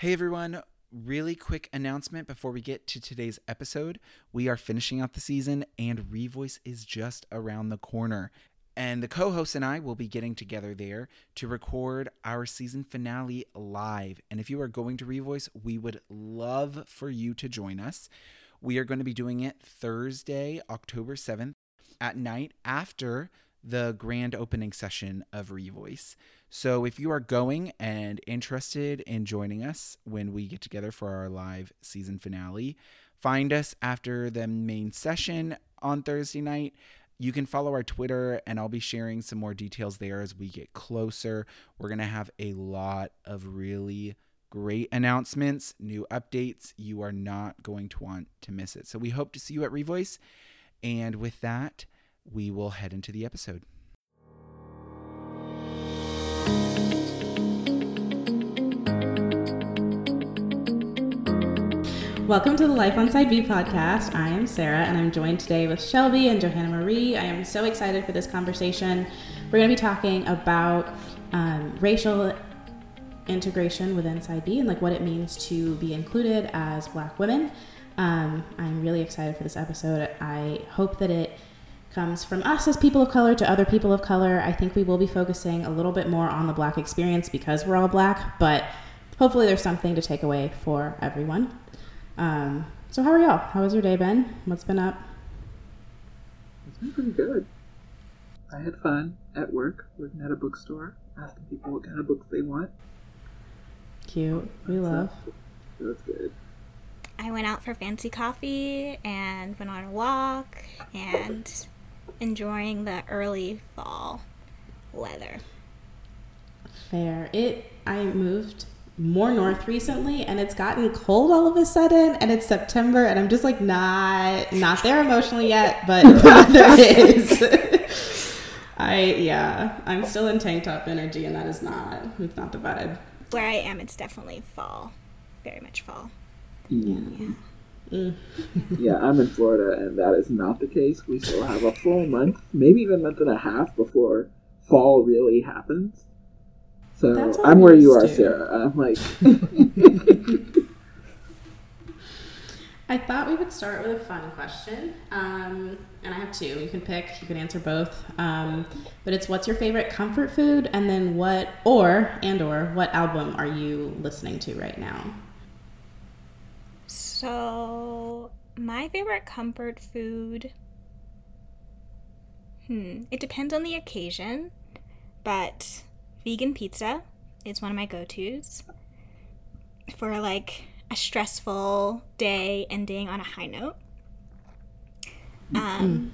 Hey everyone, really quick announcement before we get to today's episode. We are finishing out the season and Revoice is just around the corner. And the co hosts and I will be getting together there to record our season finale live. And if you are going to Revoice, we would love for you to join us. We are going to be doing it Thursday, October 7th at night after the grand opening session of Revoice. So if you are going and interested in joining us when we get together for our live season finale, find us after the main session on Thursday night. You can follow our Twitter, and I'll be sharing some more details there as we get closer. We're going to have a lot of really great announcements, new updates. You are not going to want to miss it. So we hope to see you at Revoice. And with that, we will head into the episode. Welcome to the Life on Side B podcast. I am Sarah and I'm joined today with Shelby and Johanna Marie. I am so excited for this conversation. We're going to be talking about um, racial integration within Side B and like what it means to be included as black women. Um, I'm really excited for this episode. I hope that it comes from us as people of color to other people of color. I think we will be focusing a little bit more on the black experience because we're all black, but hopefully there's something to take away for everyone. Um, so how are y'all? How has your day been? What's been up? It's been pretty good. I had fun at work, working at a bookstore, asking people what kind of books they want. Cute. We love. That's good. I went out for fancy coffee and went on a walk and enjoying the early fall weather. Fair. It. I moved more north recently and it's gotten cold all of a sudden and it's September and I'm just like not not there emotionally yet, but there is. I yeah, I'm still in tank top energy and that is not it's not the vibe. Where I am it's definitely fall. Very much fall. Yeah. Mm. yeah, I'm in Florida and that is not the case. We still have a full month, maybe even a month and a half before fall really happens. So I'm where you are, do. Sarah. I'm like. I thought we would start with a fun question, um, and I have two. You can pick. You can answer both. Um, but it's what's your favorite comfort food, and then what or and or what album are you listening to right now? So my favorite comfort food. Hmm. It depends on the occasion, but vegan pizza is one of my go-tos for like a stressful day ending on a high note. Um,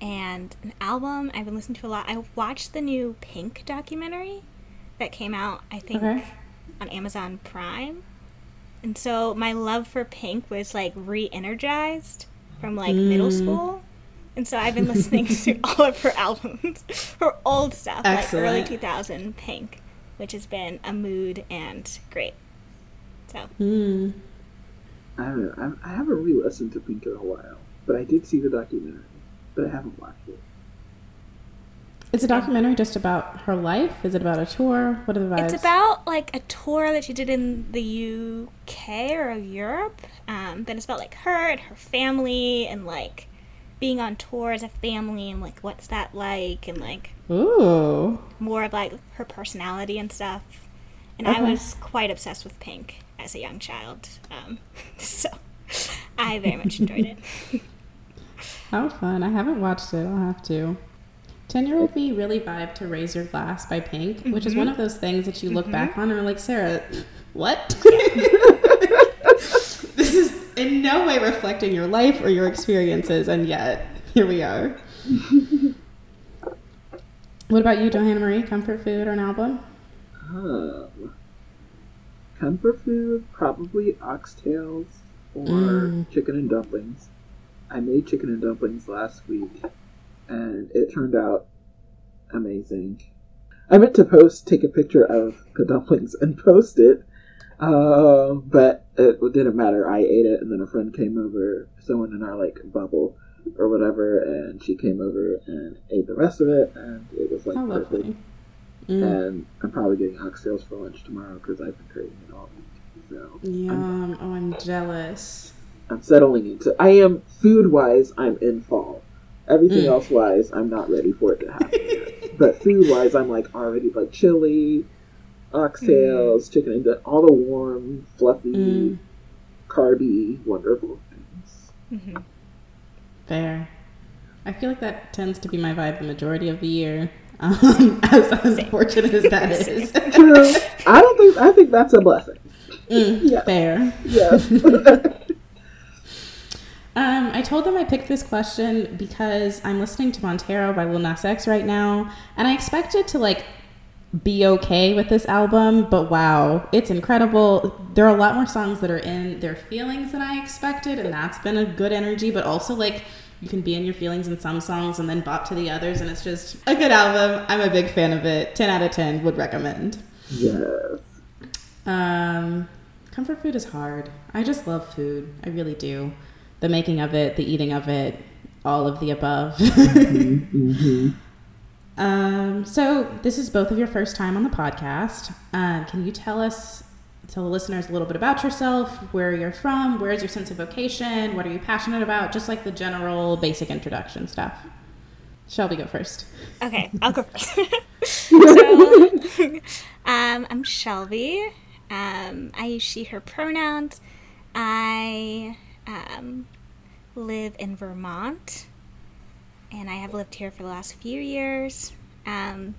and an album I've been listening to a lot. I watched the new Pink documentary that came out, I think, okay. on Amazon Prime. And so my love for Pink was like re energized from like mm. middle school. And so I've been listening to all of her albums, her old stuff, Excellent. like early 2000 Pink, which has been a mood and great. So. Mm. I don't know. I haven't really listened to Pink in a while, but I did see the documentary, but I haven't watched it. it. Is a documentary just about her life? Is it about a tour? What are the vibes? It's about like a tour that she did in the UK or Europe. Um, but it's about like her and her family and like being on tour as a family and like what's that like and like ooh more of like her personality and stuff. And okay. I was quite obsessed with Pink as a young child, um, so I very much enjoyed it. How fun! I haven't watched it. I'll have to. Ten year old me really vibed to Raise Your Glass by Pink, mm-hmm. which is one mm-hmm. of those things that you look mm-hmm. back on and are like, Sarah, what? is in no way reflecting your life or your experiences, and yet here we are. what about you, Johanna Marie? Comfort food or an album? Um, comfort food, probably oxtails or mm. chicken and dumplings. I made chicken and dumplings last week, and it turned out amazing. I meant to post, take a picture of the dumplings and post it, uh, but it didn't matter. I ate it, and then a friend came over, someone in our like bubble or whatever, and she came over and ate the rest of it, and it was like How perfect. Mm. And I'm probably getting oxtails for lunch tomorrow because I've been craving it all week. So Yum. I'm, oh, I'm jealous. I'm settling into. I am food wise. I'm in fall. Everything mm. else wise, I'm not ready for it to happen but food wise, I'm like already like chili, oxtails, mm. chicken, and all the warm, fluffy, mm. carby, wonderful things. Mm-hmm. Fair. I feel like that tends to be my vibe the majority of the year. Um, as unfortunate as that is. True. I don't think. I think that's a blessing. Mm, yeah. Fair. Yeah. Um, I told them I picked this question because I'm listening to Montero by Lil Nas X right now, and I expected to like be okay with this album, but wow, it's incredible. There are a lot more songs that are in their feelings than I expected, and that's been a good energy, but also like you can be in your feelings in some songs and then bop to the others, and it's just a good album. I'm a big fan of it. 10 out of 10 would recommend. Yes. Um, comfort food is hard. I just love food. I really do the making of it, the eating of it, all of the above. mm-hmm, mm-hmm. Um, so this is both of your first time on the podcast. Uh, can you tell us, tell the listeners a little bit about yourself, where you're from, where is your sense of vocation, what are you passionate about, just like the general basic introduction stuff. Shelby, go first. Okay, I'll go first. so, um, I'm Shelby. Um, I use she, her pronouns. I um, live in Vermont, and I have lived here for the last few years. Um,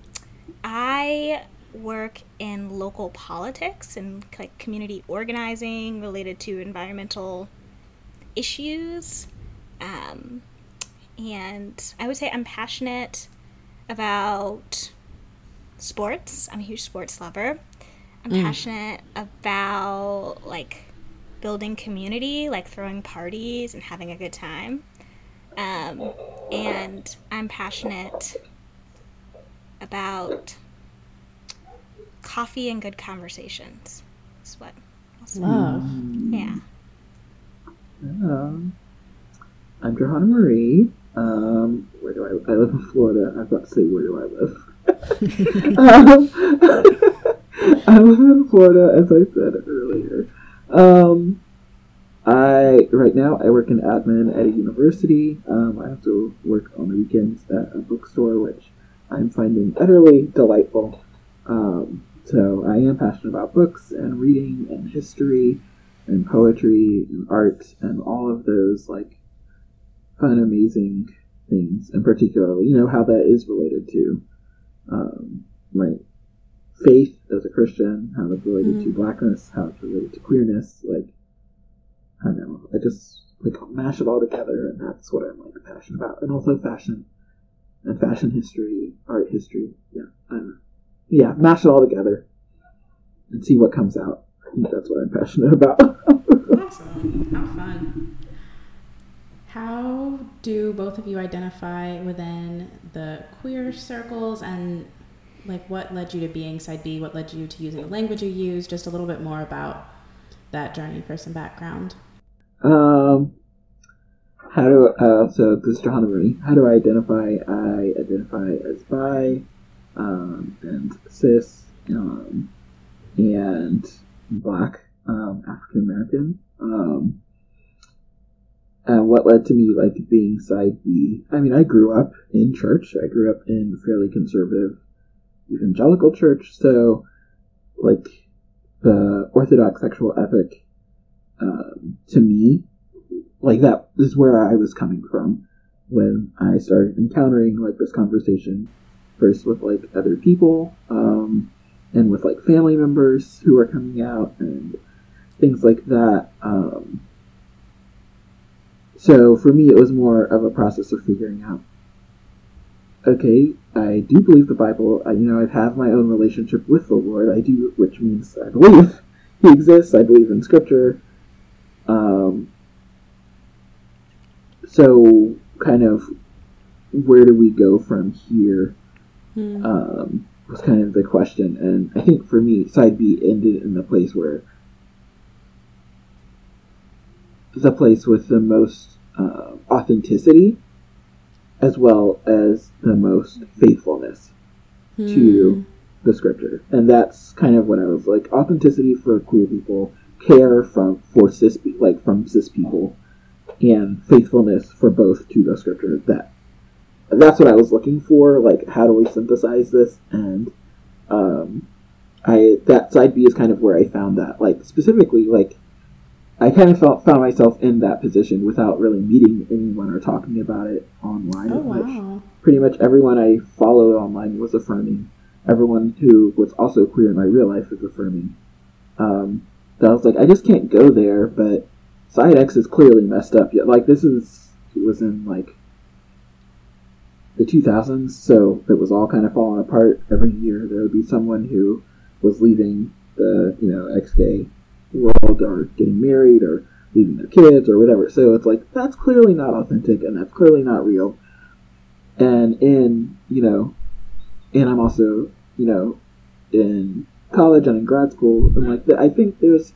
I work in local politics and like community organizing related to environmental issues. Um, and I would say I'm passionate about sports. I'm a huge sports lover. I'm mm. passionate about like building community, like throwing parties and having a good time. Um, and I'm passionate about coffee and good conversations. That's what I'll Love. Yeah. Um, I'm Johanna Marie. Um, where do I, Live? I live in Florida. I was about to say, where do I live? um, I live in Florida, as I said earlier. Um, I right now I work in admin at a university. Um, I also work on the weekends at a bookstore, which I'm finding utterly delightful. Um, so I am passionate about books and reading and history and poetry and art and all of those like fun, amazing things, and particularly you know how that is related to um, my faith as a Christian, how it's related mm. to blackness, how it's related to queerness. Like, I don't know. I just like mash it all together, and that's what I'm like passionate about. And also fashion and fashion history, art history. Yeah, I'm, yeah, mash it all together and see what comes out. I think that's what I'm passionate about. awesome. How fun. How do both of you identify within the queer circles and like what led you to being side B? What led you to using the language you use? Just a little bit more about that journey for some background. Um, how do uh, so Marie. How do I identify? I identify as bi, um, and cis, um, and black, um, African American. Um, and what led to me like being side B? I mean, I grew up in church. I grew up in fairly conservative evangelical church. So, like, the Orthodox sexual ethic, um, to me, like, that is where I was coming from when I started encountering, like, this conversation first with, like, other people, um, and with, like, family members who are coming out and things like that. Um, so for me, it was more of a process of figuring out okay, I do believe the Bible. I, you know, I have my own relationship with the Lord. I do, which means I believe He exists. I believe in Scripture. Um, so, kind of, where do we go from here? Mm. Um, was kind of the question, and I think for me, side B ended in the place where the place with the most uh, authenticity as well as the most faithfulness hmm. to the scripture. And that's kind of what I was like authenticity for queer people care from for cis like from cis people and faithfulness for both to the scripture that that's what I was looking for like how do we synthesize this and um, I that side B is kind of where I found that like specifically like I kind of felt found myself in that position without really meeting anyone or talking about it online oh, wow. Pretty much everyone I followed online was affirming. Everyone who was also queer in my real life was affirming. Um, so I was like, I just can't go there, but Side X is clearly messed up. Yet, like this is it was in like the 2000s, so it was all kind of falling apart. Every year there would be someone who was leaving the you know ex-gay world or getting married or leaving their kids or whatever. So it's like that's clearly not authentic and that's clearly not real. And in you know, and I'm also you know in college and in grad school and like I think there's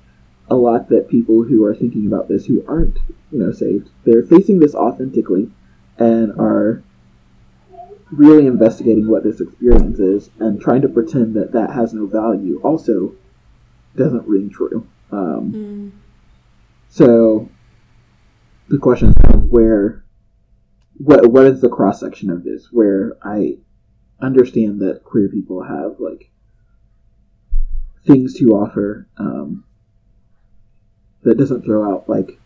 a lot that people who are thinking about this who aren't you know saved they're facing this authentically and are really investigating what this experience is and trying to pretend that that has no value also doesn't ring true. Um, mm. So the question is where, what what is the cross section of this where I understand that queer people have like things to offer um, that doesn't throw out like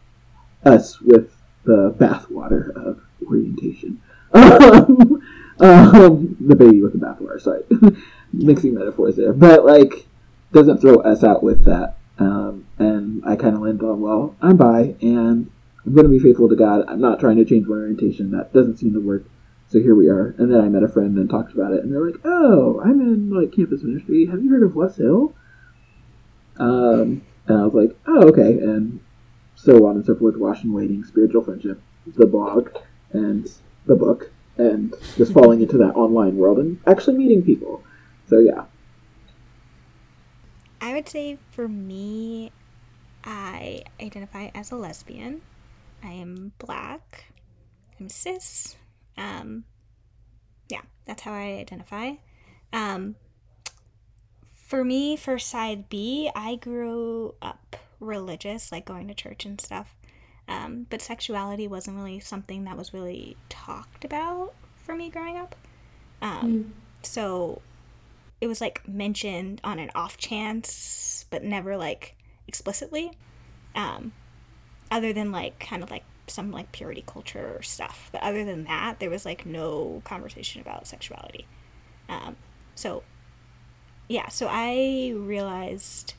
us with the bathwater of orientation. um, the baby with the bathwater. Sorry, mixing metaphors there, but like doesn't throw us out with that. Um, and I kind of land on, well, I'm bi, and I'm going to be faithful to God. I'm not trying to change my orientation. That doesn't seem to work. So here we are. And then I met a friend and talked about it, and they're like, "Oh, I'm in like campus ministry. Have you heard of Wesley Hill?" Um, and I was like, "Oh, okay." And so on and so forth. Washing, waiting, spiritual friendship, the blog, and the book and just falling into that online world and actually meeting people. So yeah. I would say for me, I identify as a lesbian. I am black. I'm cis. Um, yeah, that's how I identify. Um, for me, for side B, I grew up religious, like going to church and stuff. Um, but sexuality wasn't really something that was really talked about for me growing up. Um, mm. So it was like mentioned on an off chance, but never like explicitly. Um, other than like kind of like some like purity culture stuff. But other than that, there was like no conversation about sexuality. Um, so yeah, so I realized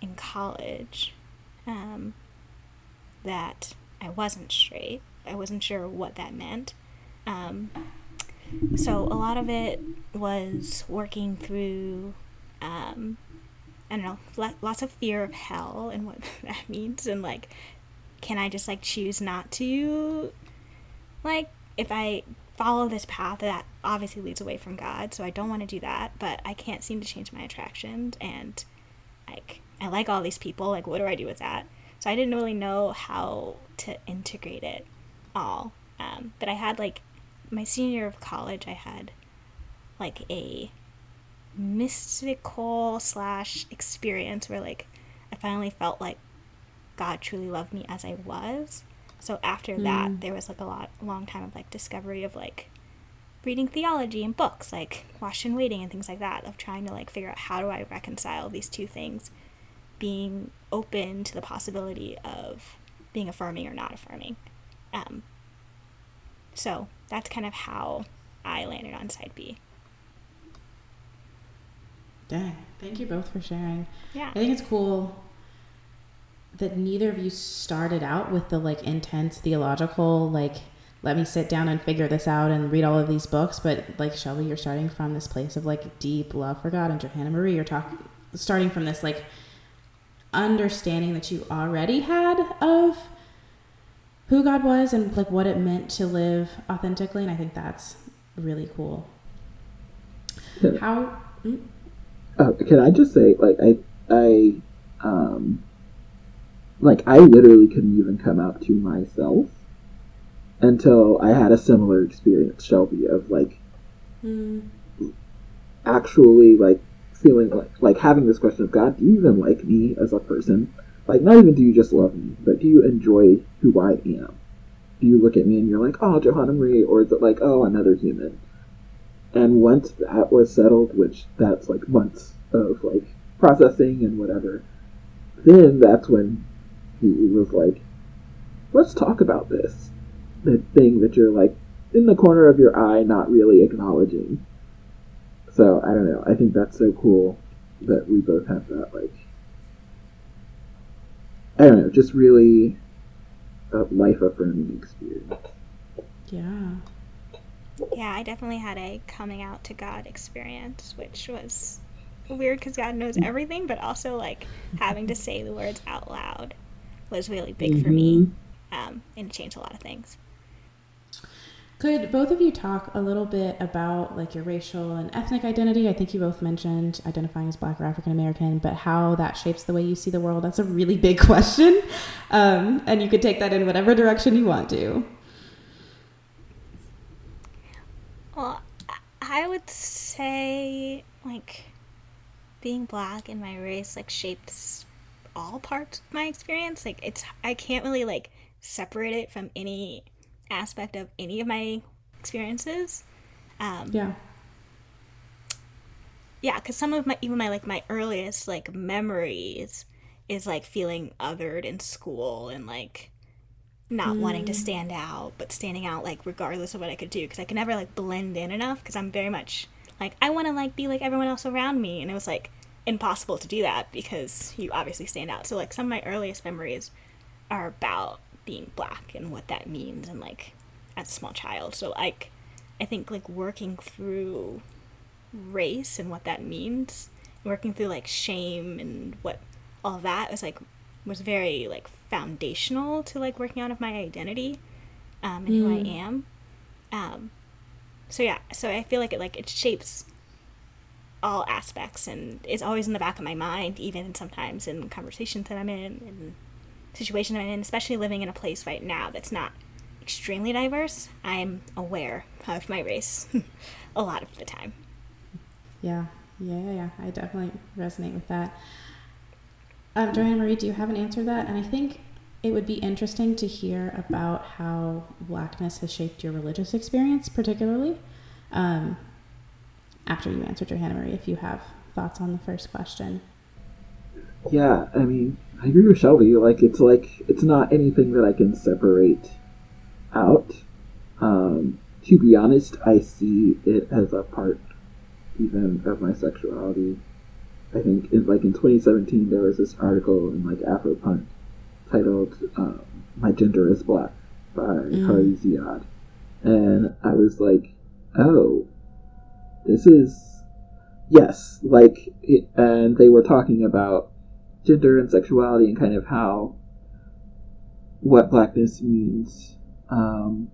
in college um, that I wasn't straight. I wasn't sure what that meant. Um, so a lot of it was working through, um, I don't know, lots of fear of hell and what that means, and like, can I just like choose not to, like, if I follow this path that obviously leads away from God, so I don't want to do that, but I can't seem to change my attractions, and like, I like all these people, like, what do I do with that? So I didn't really know how to integrate it all. Um, but I had like my senior year of college, I had like a mystical slash experience where like I finally felt like God truly loved me as I was. So after mm. that, there was like a lot, long time of like discovery of like reading theology and books, like Washed and Waiting and things like that, of trying to like figure out how do I reconcile these two things being open to the possibility of being affirming or not affirming. Um, so that's kind of how I landed on side B. Dang. Thank you both for sharing. Yeah. I think it's cool that neither of you started out with the like intense theological, like, let me sit down and figure this out and read all of these books. But like Shelby, you're starting from this place of like deep love for God, and Johanna Marie, you're talking starting from this like understanding that you already had of who God was and like what it meant to live authentically. And I think that's really cool. How? Mm? Uh, can I just say, like, I, I, um, like, I literally couldn't even come out to myself until I had a similar experience, Shelby, of like, mm. actually, like, feeling like like having this question of God, do you even like me as a person? like not even do you just love me, but do you enjoy who I am? Do you look at me and you're like, oh, Johanna Marie, or is it like, oh, another human? And once that was settled, which that's like months of like processing and whatever, then that's when he was like, let's talk about this. The thing that you're like in the corner of your eye, not really acknowledging. So I don't know. I think that's so cool that we both have that like I don't know, just really a life affirming experience. Yeah. Yeah, I definitely had a coming out to God experience, which was weird because God knows everything, but also like having to say the words out loud was really big mm-hmm. for me, mm-hmm. um, and it changed a lot of things. Could both of you talk a little bit about like your racial and ethnic identity? I think you both mentioned identifying as Black or African American, but how that shapes the way you see the world. That's a really big question, um, and you could take that in whatever direction you want to. Well, I would say like being black in my race like shapes all parts of my experience. Like it's I can't really like separate it from any aspect of any of my experiences. Um, yeah. Yeah, because some of my even my like my earliest like memories is like feeling othered in school and like not mm. wanting to mm. stand out, but standing out like regardless of what I could do because I can never like blend in enough because I'm very much like I want to like be like everyone else around me, and it was like impossible to do that because you obviously stand out. So like some of my earliest memories are about being black and what that means and like as a small child. So like I think like working through race and what that means, working through like shame and what all that was like was very like foundational to like working out of my identity um, and mm. who I mm. am. Um, so yeah, so I feel like it like it shapes all aspects and is always in the back of my mind, even sometimes in conversations that I'm in and situations I'm in, especially living in a place right now that's not extremely diverse. I'm aware of my race a lot of the time. Yeah, yeah, yeah, yeah. I definitely resonate with that. Um, Johanna Marie, do you have an answer to that? And I think it would be interesting to hear about how blackness has shaped your religious experience, particularly. Um, after you answered Johanna Marie, if you have thoughts on the first question. Yeah, I mean, I agree with Shelby. Like, it's like it's not anything that I can separate out. Um, to be honest, I see it as a part even of my sexuality. I think, in, like in 2017, there was this article in like Afropunk titled um, "My Gender Is Black" by mm. Hari Ziyad, and I was like, "Oh, this is yes like it, and they were talking about gender and sexuality and kind of how what blackness means. Um,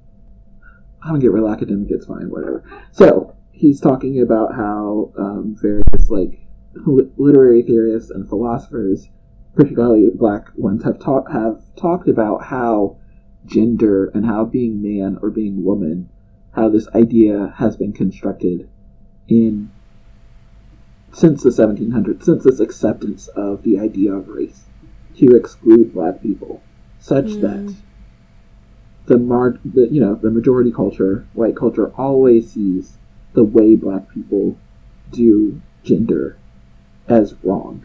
i don't get real academic it's fine whatever. So he's talking about how um, various like li- literary theorists and philosophers particularly black ones have, ta- have talked about how gender and how being man or being woman how this idea has been constructed in since the 1700s, since this acceptance of the idea of race to exclude black people, such mm. that the, mar- the you know the majority culture, white culture, always sees the way black people do gender as wrong.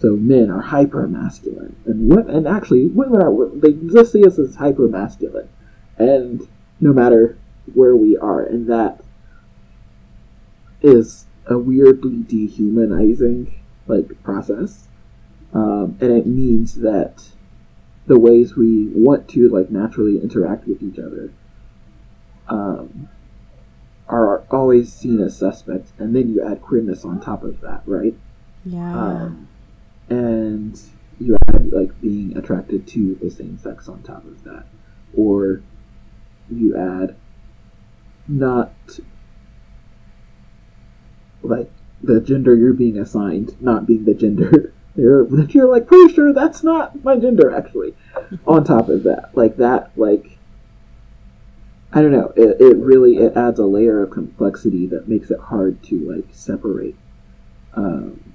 So men are hyper masculine, and women, and actually women are they just see us as hyper masculine, and no matter where we are, and that is a weirdly dehumanizing like process, um, and it means that the ways we want to like naturally interact with each other um, are always seen as suspect, and then you add queerness on top of that, right? Yeah. Um, and you add like being attracted to the same sex on top of that, or you add not like the gender you're being assigned not being the gender you're, you're like pretty sure that's not my gender actually on top of that like that like i don't know it, it really it adds a layer of complexity that makes it hard to like separate um,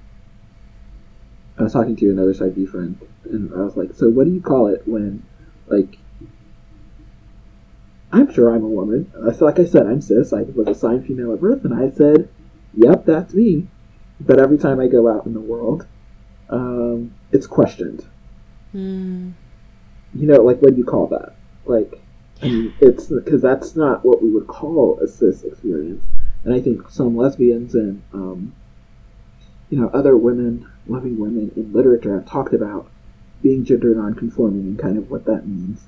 I was talking to another side B friend, and I was like, "So what do you call it when, like, I'm sure I'm a woman. So like I said, I'm cis. I was assigned female at birth, and I said, "Yep, that's me." But every time I go out in the world, um, it's questioned. Mm. You know, like what do you call that? Like, I mean, it's because that's not what we would call a cis experience. And I think some lesbians and um, you know other women, loving women in literature, have talked about being gender nonconforming and kind of what that means.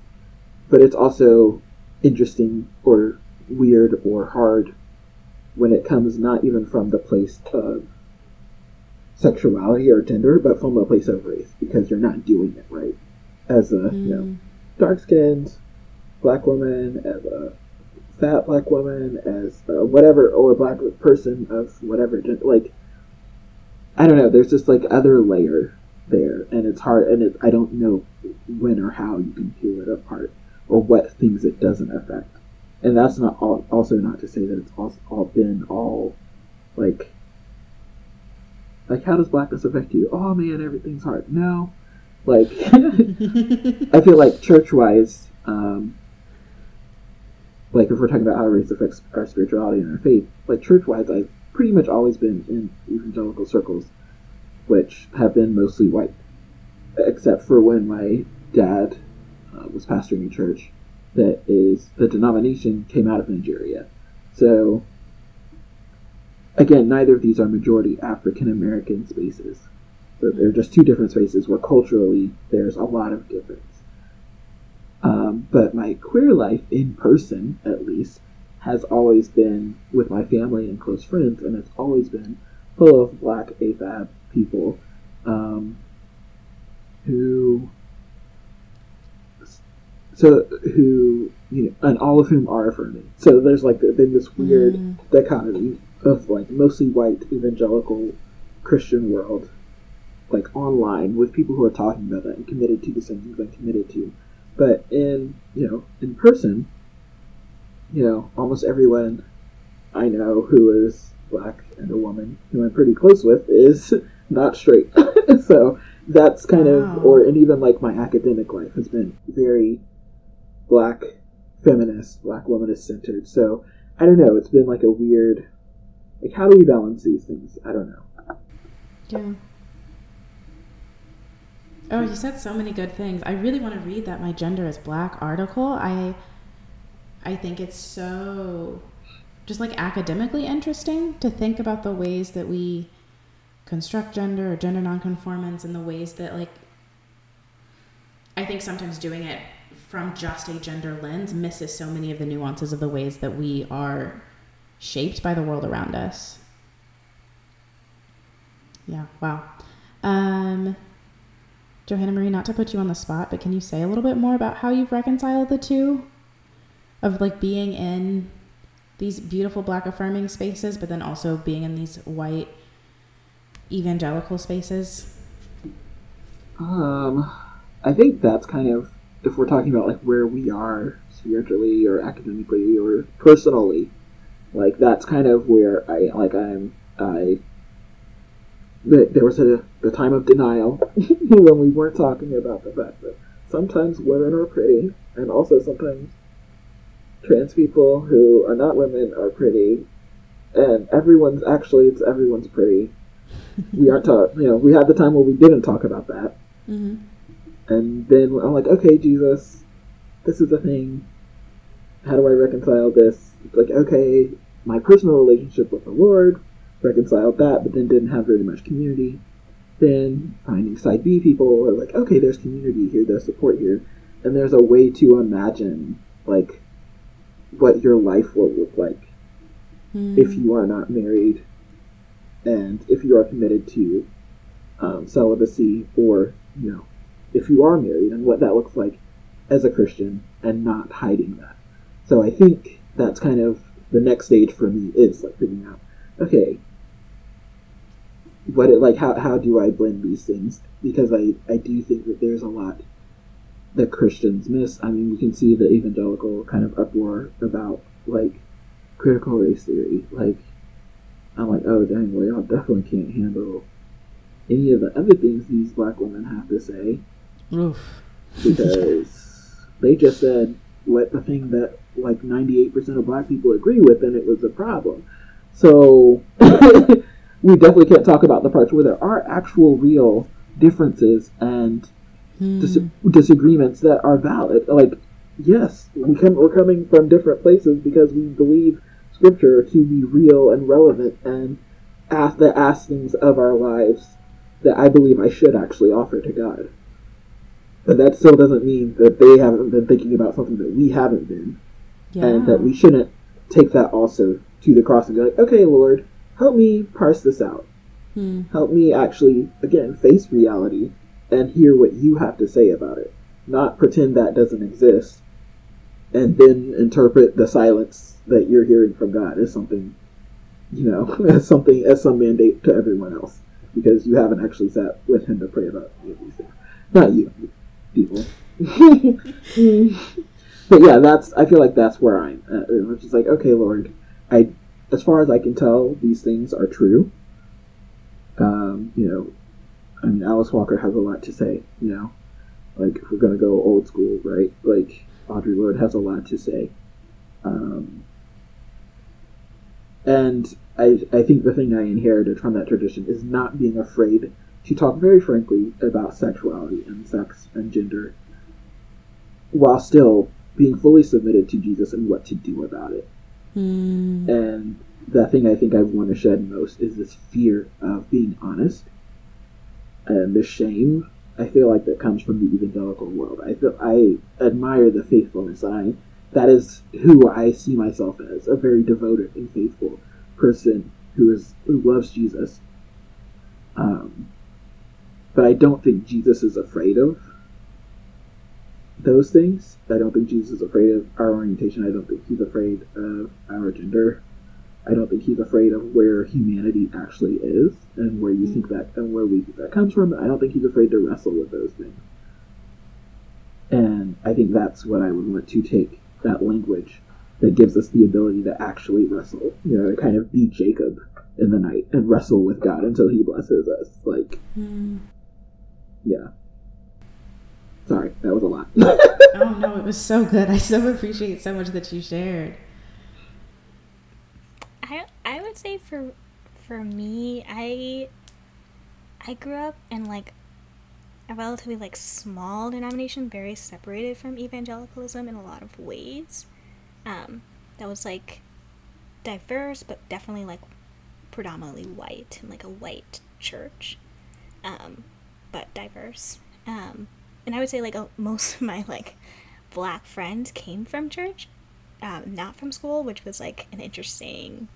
But it's also interesting or weird or hard when it comes not even from the place of sexuality or gender, but from a place of race because you're not doing it right as a mm. you know mm. dark skinned black woman, as a fat black woman, as whatever or a black person of whatever gender. Like I don't know. There's just like other layer there, and it's hard, and it, I don't know when or how you can peel it apart or what things it doesn't affect. And that's not all, also not to say that it's all, all been all like like how does blackness affect you? Oh man, everything's hard. No, like I feel like church wise, um, like if we're talking about how race affects our spirituality and our faith, like church wise, I've pretty much always been in evangelical circles, which have been mostly white, except for when my dad uh, was pastoring a church that is the denomination came out of Nigeria. So again, neither of these are majority African American spaces. They're just two different spaces where culturally there's a lot of difference. Um, but my queer life in person, at least, has always been with my family and close friends, and it's always been full of black AFAB people um, who so who you know, and all of whom are affirming. So there's like been this weird mm. dichotomy of like mostly white evangelical Christian world, like online with people who are talking about that and committed to the same things I'm committed to. But in you know in person, you know almost everyone I know who is black and a woman who I'm pretty close with is not straight. so that's kind wow. of or and even like my academic life has been very black feminist, black womanist centered. So I don't know. It's been like a weird, like how do we balance these things? I don't know. Yeah. Oh, you said so many good things. I really want to read that my gender is black article. I I think it's so just like academically interesting to think about the ways that we construct gender or gender nonconformance and the ways that like I think sometimes doing it from just a gender lens misses so many of the nuances of the ways that we are shaped by the world around us. Yeah, wow. Um, Johanna Marie, not to put you on the spot, but can you say a little bit more about how you've reconciled the two? Of like being in these beautiful black affirming spaces, but then also being in these white evangelical spaces? Um, I think that's kind of if we're talking about like where we are spiritually or academically or personally, like that's kind of where I like I'm I. There was a the time of denial when we weren't talking about the fact that sometimes women are pretty, and also sometimes trans people who are not women are pretty, and everyone's actually it's everyone's pretty. we aren't taught, you know, we had the time where we didn't talk about that. Mm-hmm. And then I'm like, okay, Jesus, this is the thing. How do I reconcile this? It's like, okay, my personal relationship with the Lord reconciled that, but then didn't have very much community. Then finding side B people are like, okay, there's community here, there's support here, and there's a way to imagine like what your life will look like mm. if you are not married and if you are committed to um, celibacy or you know if you are married and what that looks like as a Christian and not hiding that. So I think that's kind of the next stage for me is like figuring out, okay, what it like how how do I blend these things? Because I, I do think that there's a lot that Christians miss. I mean we can see the evangelical kind of uproar about like critical race theory. Like I'm like, oh dang, well y'all definitely can't handle any of the other things these black women have to say. Oof. Because they just said what the thing that like 98% of black people agree with, and it was a problem. So we definitely can't talk about the parts where there are actual real differences and hmm. dis- disagreements that are valid. Like, yes, we come, we're coming from different places because we believe scripture to be real and relevant and ask the askings of our lives that I believe I should actually offer to God. But that still doesn't mean that they haven't been thinking about something that we haven't been. Yeah. And that we shouldn't take that also to the cross and be like, okay, Lord, help me parse this out. Hmm. Help me actually, again, face reality and hear what you have to say about it. Not pretend that doesn't exist and then interpret the silence that you're hearing from God as something, you know, as something, as some mandate to everyone else. Because you haven't actually sat with Him to pray about any of these things. Not you, people. but yeah, that's, I feel like that's where I'm. It's just like, okay, Lord, I as far as I can tell, these things are true. Um, you know, I mean, Alice Walker has a lot to say. You know, like if we're gonna go old school, right? Like Audre Lorde has a lot to say. Um, and I, I think the thing I inherited from that tradition is not being afraid to talk very frankly about sexuality and sex and gender while still being fully submitted to Jesus and what to do about it. Mm. And the thing I think I want to shed most is this fear of being honest and the shame I feel like that comes from the evangelical world. I feel I admire the faithfulness. I that is who I see myself as a very devoted and faithful person who is who loves Jesus. Um, but I don't think Jesus is afraid of those things. I don't think Jesus is afraid of our orientation. I don't think he's afraid of our gender. I don't think he's afraid of where humanity actually is and where you think that and where we think that comes from. I don't think he's afraid to wrestle with those things. And I think that's what I would want to take that language that gives us the ability to actually wrestle, you know, to kind of be Jacob in the night and wrestle with God until he blesses us. Like, mm. Yeah. Sorry, that was a lot. oh no, it was so good. I so appreciate so much that you shared. I I would say for for me, I I grew up in like a relatively like small denomination, very separated from evangelicalism in a lot of ways. Um, that was like diverse, but definitely like predominantly white and like a white church, um, but diverse. Um, and I would say like a, most of my like black friends came from church, um, not from school, which was like an interesting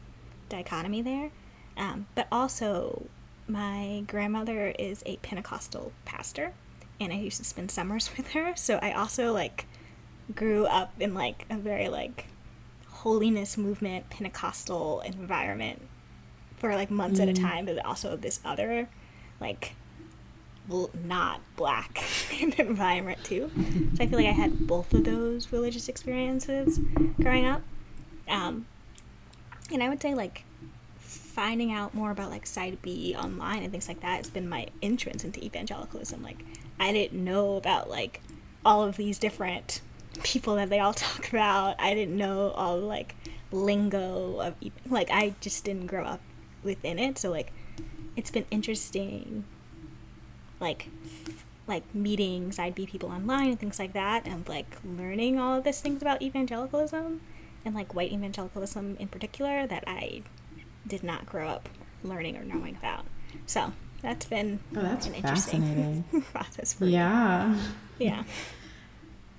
dichotomy there. Um, but also, my grandmother is a Pentecostal pastor, and I used to spend summers with her. So I also like grew up in like a very like holiness movement Pentecostal environment for like months mm. at a mm. time, but also this other like not black environment too. So I feel like I had both of those religious experiences growing up. Um, and I would say like finding out more about like side B online and things like that has been my entrance into evangelicalism. Like I didn't know about like all of these different people that they all talk about. I didn't know all like lingo of like I just didn't grow up within it. So like it's been interesting like like meetings i'd be people online and things like that and like learning all of these things about evangelicalism and like white evangelicalism in particular that I did not grow up learning or knowing about. So that's been oh, that's an interesting process for yeah. me. Yeah.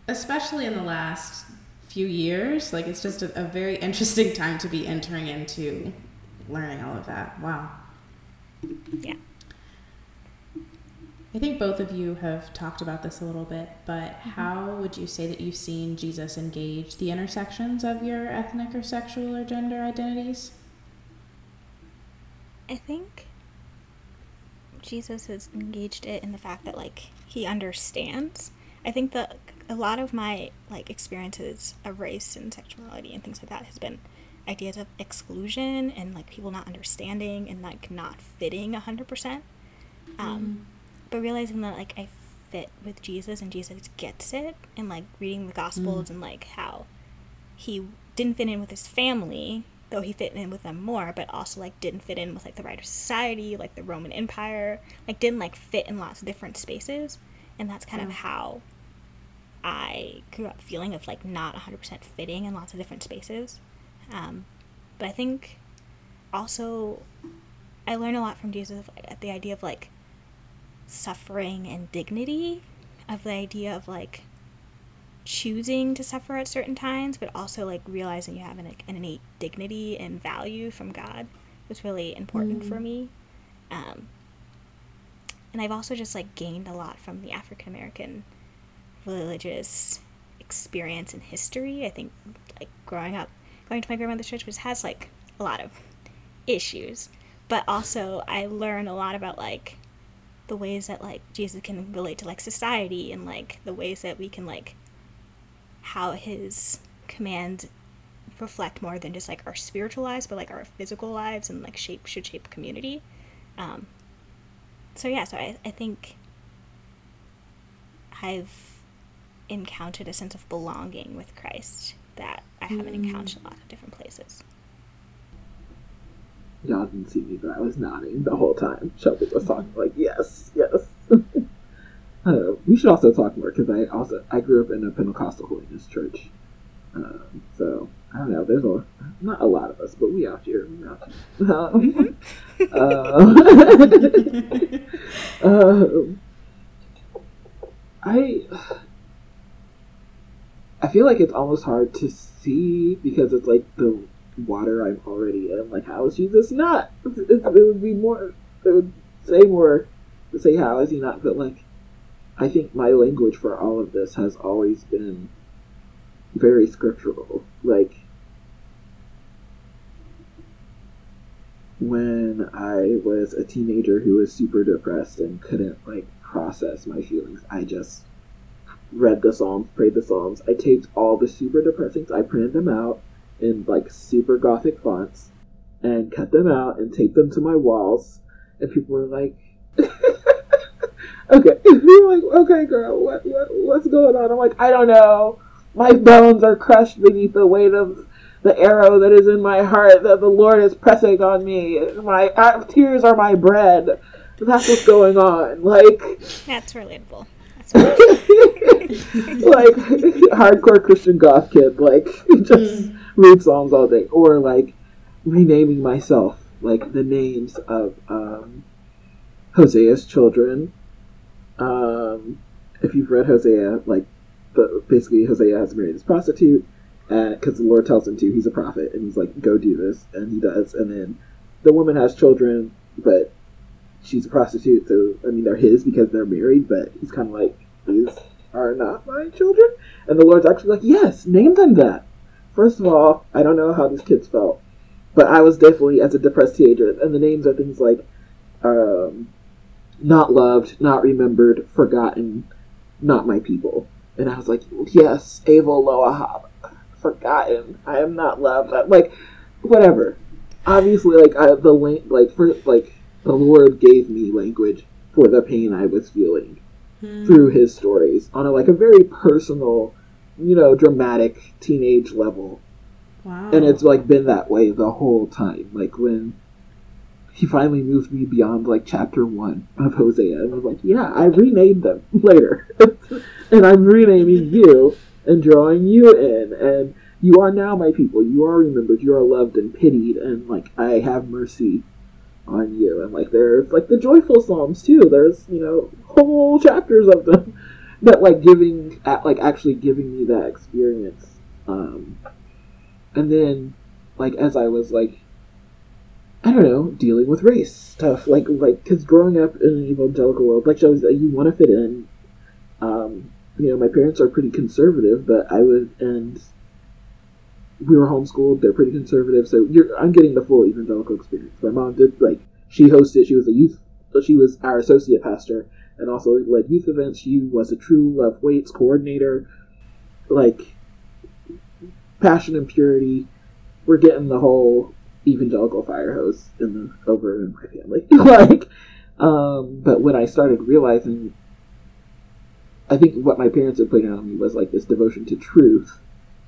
Especially in the last few years. Like it's just a, a very interesting time to be entering into learning all of that. Wow. Yeah. I think both of you have talked about this a little bit, but mm-hmm. how would you say that you've seen Jesus engage the intersections of your ethnic or sexual or gender identities? I think Jesus has engaged it in the fact that like he understands. I think that a lot of my like experiences of race and sexuality and things like that has been ideas of exclusion and like people not understanding and like not fitting 100% Um, mm. But realizing that like I fit with Jesus and Jesus gets it, and like reading the Gospels mm. and like how he didn't fit in with his family, though he fit in with them more, but also like didn't fit in with like the writer society, like the Roman Empire, like didn't like fit in lots of different spaces, and that's kind of how I grew up feeling of like not 100% fitting in lots of different spaces. Um, but I think also I learned a lot from Jesus at the idea of like suffering and dignity, of the idea of like choosing to suffer at certain times, but also like realizing you have an, an innate dignity and value from God was really important mm. for me. Um, and I've also just like gained a lot from the African American religious experience and history. I think like growing up, going to my grandmother's church, which has like a lot of issues, but also I learn a lot about like the ways that like Jesus can relate to like society and like the ways that we can like how his commands reflect more than just like our spiritual lives, but like our physical lives and like shape should shape community. Um, so yeah, so I, I think I've encountered a sense of belonging with Christ that I haven't mm. encountered a lot of different places. Y'all didn't see me, but I was nodding the whole time. Shelby was talking like, yes, yes. uh, we should also talk more because I also I grew up in a Pentecostal holiness church, um, so I don't know. There's a not a lot of us, but we out here. We out here. Um, uh, uh, I I feel like it's almost hard to see because it's like the water I'm already in. Like, how is Jesus not? It, it would be more. It would say more to say how is he not? But like, I think my language for all of this has always been very scriptural. Like, when I was a teenager who was super depressed and couldn't like process my feelings, I just read the Psalms, prayed the Psalms. I taped all the super depressing. I printed them out in like super gothic fonts and cut them out and taped them to my walls. And people were like, "Okay, you're like, okay, girl, what, what, what's going on?" I'm like, "I don't know. My bones are crushed beneath the weight of." The arrow that is in my heart that the Lord is pressing on me. My uh, tears are my bread. That's what's going on. Like that's relatable. like hardcore Christian goth kid, like just mm. Read songs all day, or like renaming myself, like the names of um, Hosea's children. Um, if you've read Hosea, like the, basically Hosea has married this prostitute, because the Lord tells him to, he's a prophet, and he's like, "Go do this," and he does, and then the woman has children, but she's a prostitute, so I mean they're his because they're married, but he's kind of like these are not my children, and the Lord's actually like, yes, name them that. First of all, I don't know how these kids felt, but I was definitely as a depressed teenager, and the names are things like, um, not loved, not remembered, forgotten, not my people, and I was like, yes, Abel Loahab, forgotten, I am not loved, like, whatever. Obviously, like I, the like for like the Lord gave me language for the pain I was feeling hmm. through his stories on a like a very personal, you know, dramatic teenage level. Wow. And it's like been that way the whole time. Like when he finally moved me beyond like chapter one of Hosea, and I was like, yeah, I renamed them later, and I'm renaming you and drawing you in, and you are now my people. You are remembered. You are loved and pitied, and like I have mercy on you. And like there's like the joyful psalms too. There's you know whole chapters of them that like giving like actually giving me that experience. Um, and then like as I was like I don't know dealing with race stuff like like because growing up in an evangelical world like shows that you want to fit in. Um, you know my parents are pretty conservative, but I would and we were homeschooled. They're pretty conservative, so you're I'm getting the full evangelical experience. My mom did like she hosted. She was a youth. so She was our associate pastor and also led youth events. She was a True Love Waits coordinator. Like passion and purity. We're getting the whole evangelical fire hose in the over in my family. like, Um, but when I started realizing, I think what my parents had out on me was like this devotion to truth,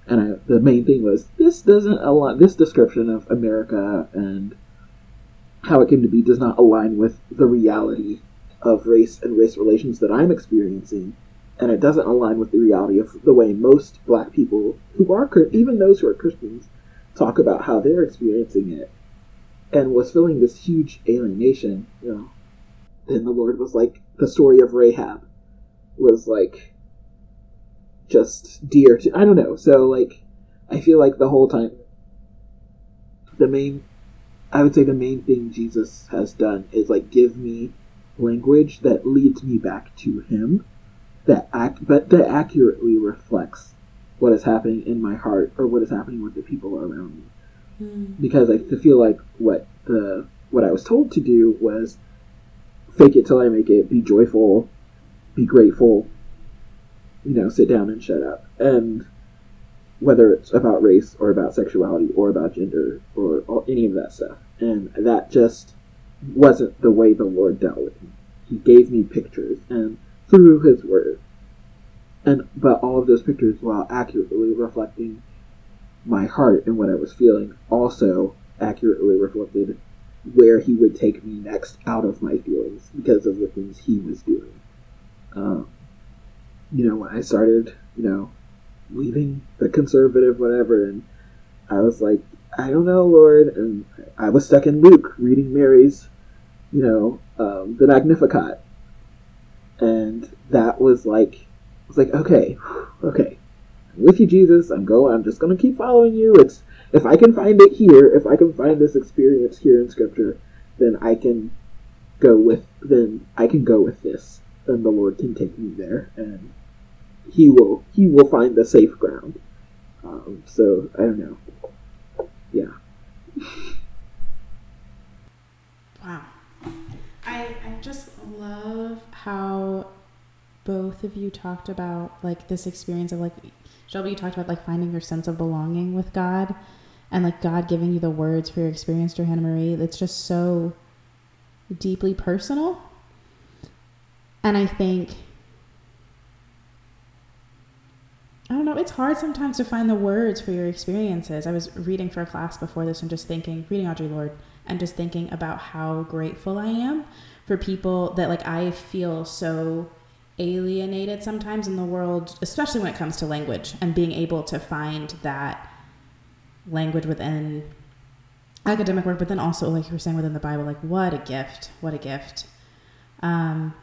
and I, the main thing was this doesn't align. This description of America and how it came to be does not align with the reality of race and race relations that I'm experiencing, and it doesn't align with the reality of the way most Black people who are even those who are Christians talk about how they're experiencing it, and was feeling this huge alienation. You know, then the Lord was like the story of Rahab was like just dear to I don't know. So like I feel like the whole time the main I would say the main thing Jesus has done is like give me language that leads me back to him that act but that accurately reflects what is happening in my heart or what is happening with the people around me. Mm. Because I feel like what the what I was told to do was fake it till I make it, be joyful, be grateful, you know, sit down and shut up. And whether it's about race or about sexuality or about gender or, or any of that stuff. And that just wasn't the way the Lord dealt with me. He gave me pictures and through his word. And but all of those pictures while accurately reflecting my heart and what I was feeling also accurately reflected where he would take me next out of my feelings because of the things he was doing. Um, you know, when I started, you know, leaving the conservative whatever, and I was like, I don't know, Lord, and I was stuck in Luke reading Mary's, you know, um, the Magnificat, and that was like, I was like, okay, okay, I'm with you, Jesus. I'm going. I'm just gonna keep following you. It's if I can find it here, if I can find this experience here in Scripture, then I can go with. Then I can go with this, and the Lord can take me there, and He will. He will find the safe ground. Um, so I don't know. Yeah. how both of you talked about like this experience of like Shelby you talked about like finding your sense of belonging with God and like God giving you the words for your experience through Johanna Marie. It's just so deeply personal. And I think I don't know, it's hard sometimes to find the words for your experiences. I was reading for a class before this and just thinking, reading Audre Lorde, and just thinking about how grateful I am for people that like I feel so alienated sometimes in the world, especially when it comes to language and being able to find that language within academic work, but then also, like you were saying, within the Bible. Like, what a gift! What a gift! Um,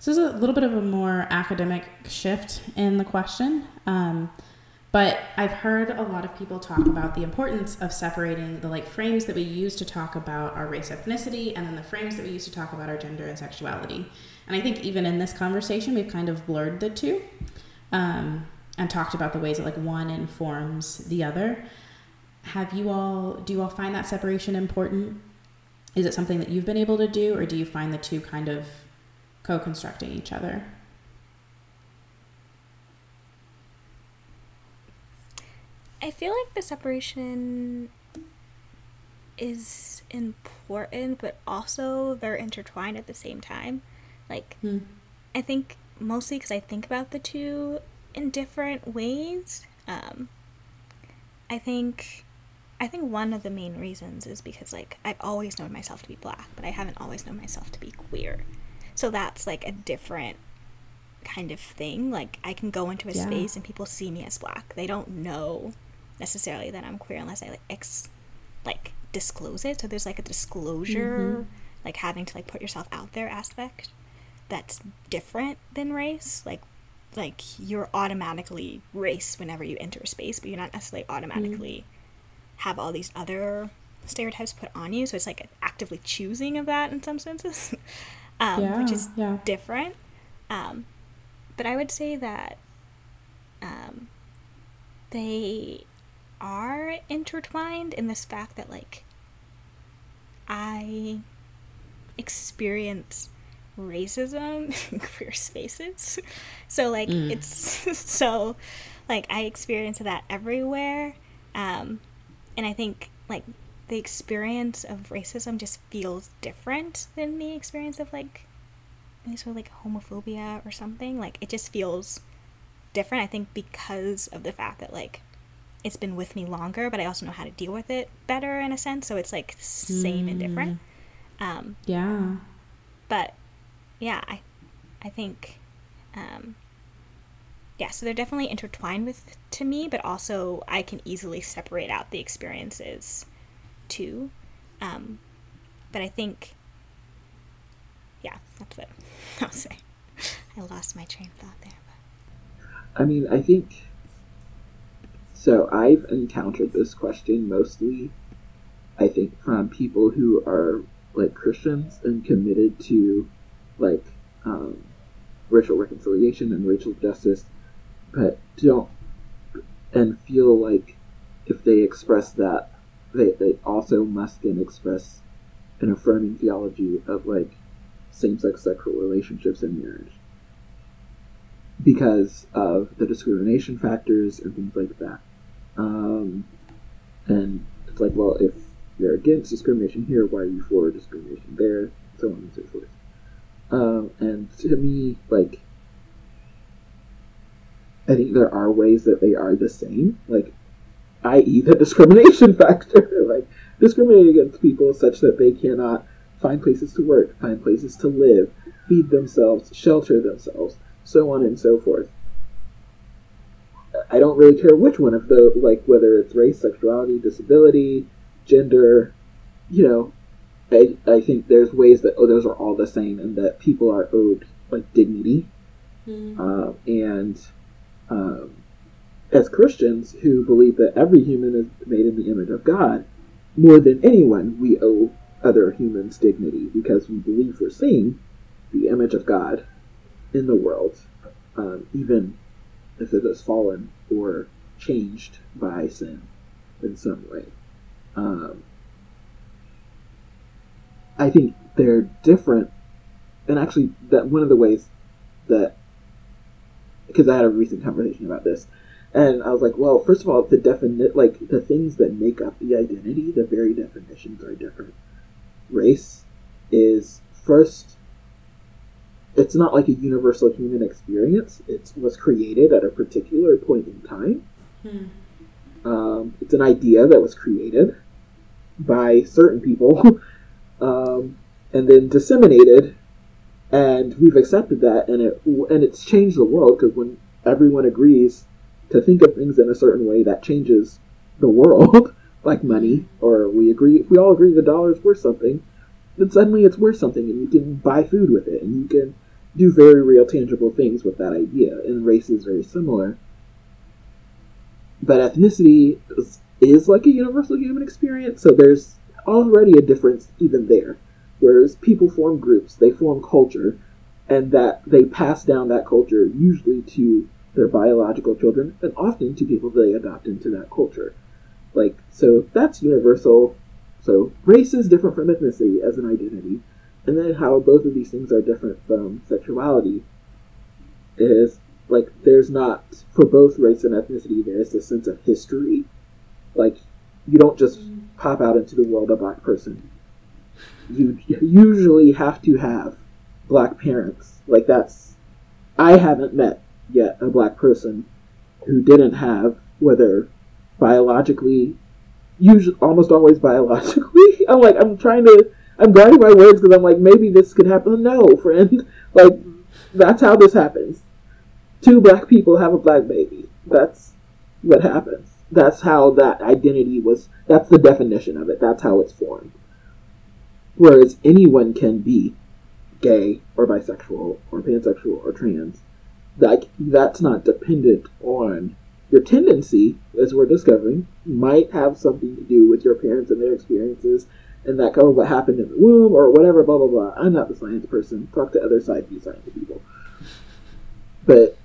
so this is a little bit of a more academic shift in the question. Um, but I've heard a lot of people talk about the importance of separating the like frames that we use to talk about our race ethnicity and then the frames that we use to talk about our gender and sexuality. And I think even in this conversation, we've kind of blurred the two um, and talked about the ways that like one informs the other. Have you all, do you all find that separation important? Is it something that you've been able to do, or do you find the two kind of co constructing each other? I feel like the separation is important, but also they're intertwined at the same time. Like, hmm. I think mostly because I think about the two in different ways. Um, I think, I think one of the main reasons is because like I've always known myself to be black, but I haven't always known myself to be queer. So that's like a different kind of thing. Like I can go into a yeah. space and people see me as black. They don't know necessarily that I'm queer unless I like ex like disclose it. So there's like a disclosure, mm-hmm. like having to like put yourself out there aspect that's different than race. Like like you're automatically race whenever you enter a space, but you're not necessarily automatically mm-hmm. have all these other stereotypes put on you. So it's like actively choosing of that in some senses, um, yeah, which is yeah. different. Um, but I would say that um, they are intertwined in this fact that like I experience racism in queer spaces. So like mm. it's so like I experience that everywhere. Um and I think like the experience of racism just feels different than the experience of like any sort of like homophobia or something. Like it just feels different. I think because of the fact that like it's been with me longer, but I also know how to deal with it better in a sense. So it's like same mm. and different. Mm. Um, yeah. But yeah, I I think um, yeah, so they're definitely intertwined with to me, but also I can easily separate out the experiences too. Um, but I think, yeah, that's what I'll say. I lost my train of thought there. But. I mean, I think. So I've encountered this question mostly, I think, from people who are like Christians and committed to like um, racial reconciliation and racial justice, but don't and feel like if they express that they, they also must then express an affirming theology of like same-sex sexual relationships and marriage because of the discrimination factors and things like that um, and it's like well if you're against discrimination here why are you for discrimination there so on and so forth um, and to me like I think there are ways that they are the same. Like i.e., the discrimination factor, like discriminating against people such that they cannot find places to work, find places to live, feed themselves, shelter themselves, so on and so forth. I don't really care which one of the, like, whether it's race, sexuality, disability, gender, you know, I, I think there's ways that, oh, those are all the same and that people are owed, like, dignity. Mm. Uh, and, um, as Christians who believe that every human is made in the image of God, more than anyone, we owe other humans dignity because we believe we're seeing the image of God in the world, um, even if it is fallen or changed by sin in some way. Um, I think they're different, and actually, that one of the ways that because I had a recent conversation about this and I was like, well, first of all, the definite, like the things that make up the identity, the very definitions are different. Race is first. It's not like a universal human experience. It was created at a particular point in time. Hmm. Um, it's an idea that was created by certain people, um, and then disseminated, and we've accepted that, and it and it's changed the world because when everyone agrees to think of things in a certain way that changes the world, like money, or we agree if we all agree the dollar is worth something, then suddenly it's worth something and you can buy food with it and you can do very real tangible things with that idea. And race is very similar. But ethnicity is, is like a universal human experience, so there's already a difference even there. Whereas people form groups, they form culture, and that they pass down that culture usually to their biological children, and often to people they adopt into that culture. Like, so that's universal. So race is different from ethnicity as an identity, and then how both of these things are different from sexuality is like there's not for both race and ethnicity there's a sense of history. Like you don't just pop out into the world a black person. You usually have to have black parents. Like that's I haven't met yet a black person who didn't have, whether biologically, usually almost always biologically. I'm like, I'm trying to, I'm guarding my words because I'm like, maybe this could happen. No, friend. Like, that's how this happens. Two black people have a black baby. That's what happens. That's how that identity was, that's the definition of it. That's how it's formed. Whereas anyone can be gay or bisexual or pansexual or trans Like, that's not dependent on your tendency, as we're discovering, might have something to do with your parents and their experiences, and that cover what happened in the womb or whatever. Blah blah blah. I'm not the science person. Talk to other side B science people. But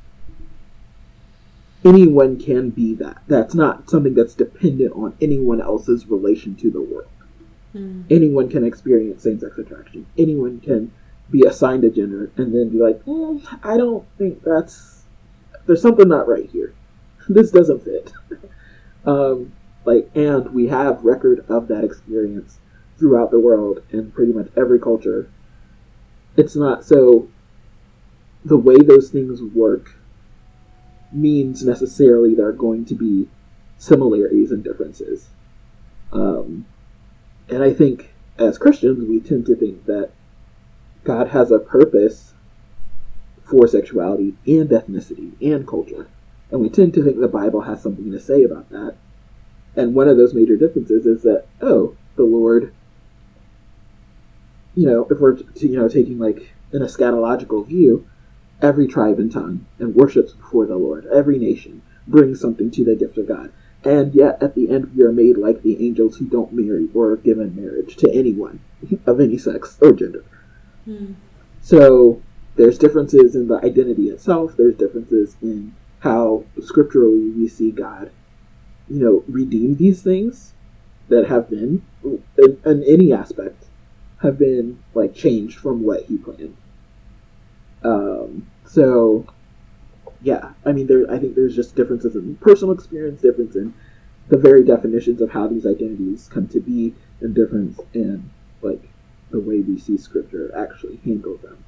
anyone can be that. That's not something that's dependent on anyone else's relation to the world. Mm. Anyone can experience same-sex attraction. Anyone can be assigned a gender and then be like, mm, I don't think that's there's something not right here. this doesn't fit. um, Like, and we have record of that experience throughout the world in pretty much every culture. It's not so. The way those things work means necessarily there are going to be similarities and differences. Um, and I think as Christians, we tend to think that God has a purpose for sexuality and ethnicity and culture. And we tend to think the Bible has something to say about that. And one of those major differences is that, oh, the Lord, you know, if we're, you know, taking like an eschatological view, every tribe and tongue and worships before the Lord. Every nation brings something to the gift of God. And yet, at the end, we are made like the angels who don't marry or are given marriage to anyone of any sex or gender. Hmm. So, there's differences in the identity itself, there's differences in how scripturally we see God, you know, redeem these things that have been, in, in any aspect, have been like changed from what He planned. Um, so, yeah, I mean, there. I think there's just differences in personal experience, difference in the very definitions of how these identities come to be, and difference in like the way we see Scripture actually handle them.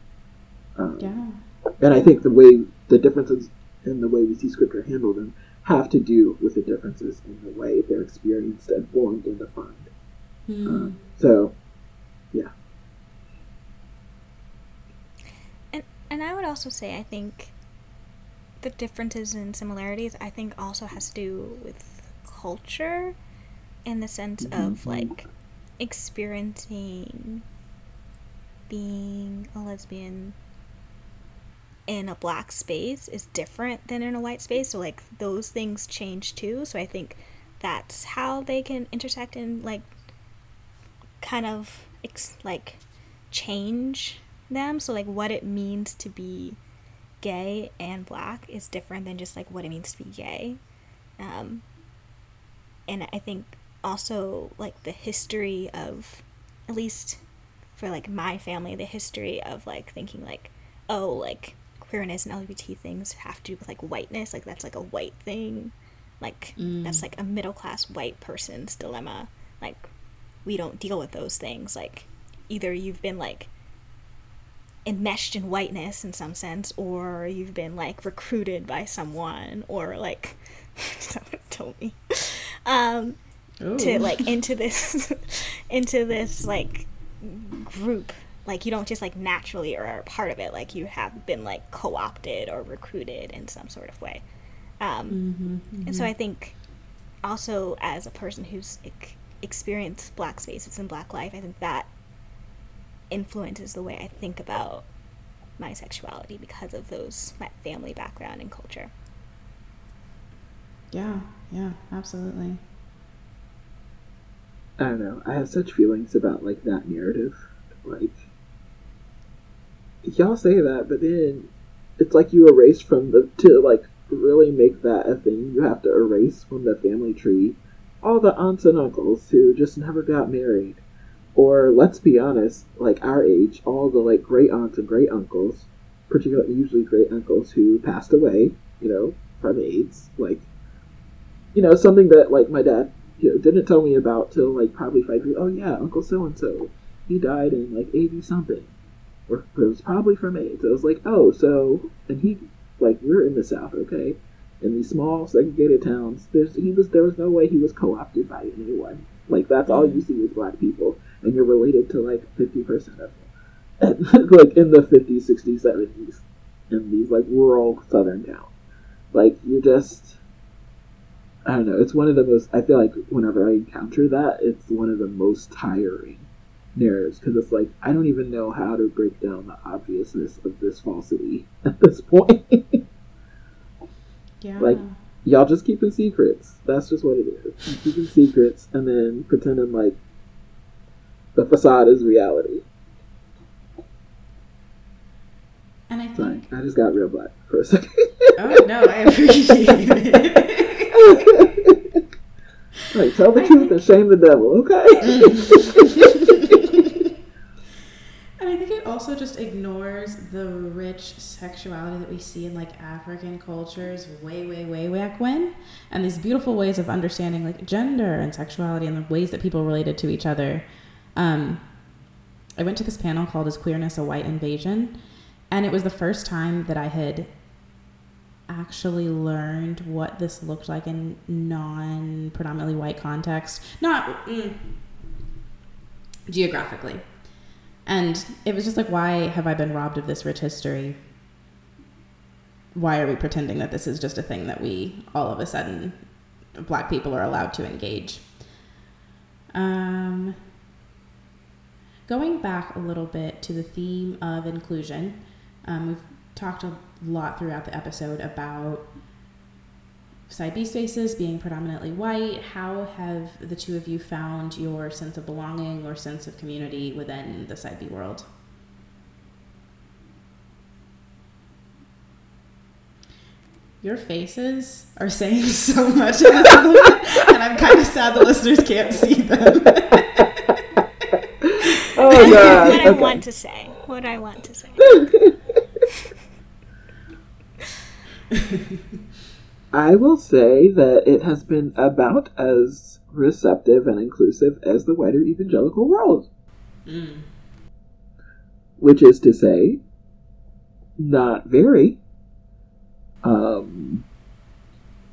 Um, yeah. And I think the way the differences in the way we see Scripture handle them have to do with the differences in the way they're experienced and formed and defined. Mm. Uh, so, yeah. And and I would also say I think the differences and similarities I think also has to do with culture in the sense mm-hmm. of like experiencing being a lesbian in a black space is different than in a white space so like those things change too so i think that's how they can intersect and like kind of ex- like change them. So, like, what it means to be gay and black is different than just like what it means to be gay. Um, and I think also like the history of, at least for like my family, the history of like thinking like, oh, like queerness and LGBT things have to do with like whiteness, like that's like a white thing, like mm. that's like a middle class white person's dilemma. Like we don't deal with those things. Like either you've been like enmeshed in whiteness in some sense, or you've been like recruited by someone, or like someone told me um, to like into this into this like group. Like you don't just like naturally or are part of it. Like you have been like co-opted or recruited in some sort of way. Um, mm-hmm, mm-hmm. And so I think also as a person who's like, experienced black spaces and black life, I think that influences the way I think about my sexuality because of those my family background and culture. Yeah, yeah, absolutely. I don't know. I have such feelings about like that narrative. Like y'all say that, but then it's like you erase from the to like really make that a thing. You have to erase from the family tree all the aunts and uncles who just never got married or let's be honest, like our age, all the like great aunts and great uncles, particularly usually great uncles who passed away, you know, from AIDS, like, you know, something that like my dad, you know, didn't tell me about till like probably five years. Oh yeah, Uncle so and so, he died in like eighty something, or it was probably from AIDS. I was like, oh, so and he like we're in the South, okay, in these small segregated towns. There's he was there was no way he was co-opted by anyone. Like that's all you see with black people and you're related to like 50% of them. Like in the 50s, 60s, 70s, in these like rural southern towns. Like you're just, I don't know. It's one of the most. I feel like whenever I encounter that, it's one of the most tiring narratives because it's like I don't even know how to break down the obviousness of this falsity at this point. Yeah. Like y'all just keeping secrets. That's just what it is. Keeping secrets and then pretending like the facade is reality. And I think Sorry, I just got real black for a second. oh no, I appreciate it. like, tell the I truth think... and shame the devil, okay? Mm. And I think it also just ignores the rich sexuality that we see in like African cultures way, way, way back when, and these beautiful ways of understanding like gender and sexuality and the ways that people related to each other. Um, I went to this panel called "Is Queerness a White Invasion?" and it was the first time that I had actually learned what this looked like in non predominantly white context. Not mm, geographically. And it was just like, why have I been robbed of this rich history? Why are we pretending that this is just a thing that we all of a sudden, black people, are allowed to engage? Um, going back a little bit to the theme of inclusion, um, we've talked a lot throughout the episode about side B spaces being predominantly white. How have the two of you found your sense of belonging or sense of community within the side B world? Your faces are saying so much in this and I'm kind of sad the listeners can't see them. oh god! what I want to say. What I want to say. I will say that it has been about as receptive and inclusive as the wider evangelical world. Mm. Which is to say, not very. Um,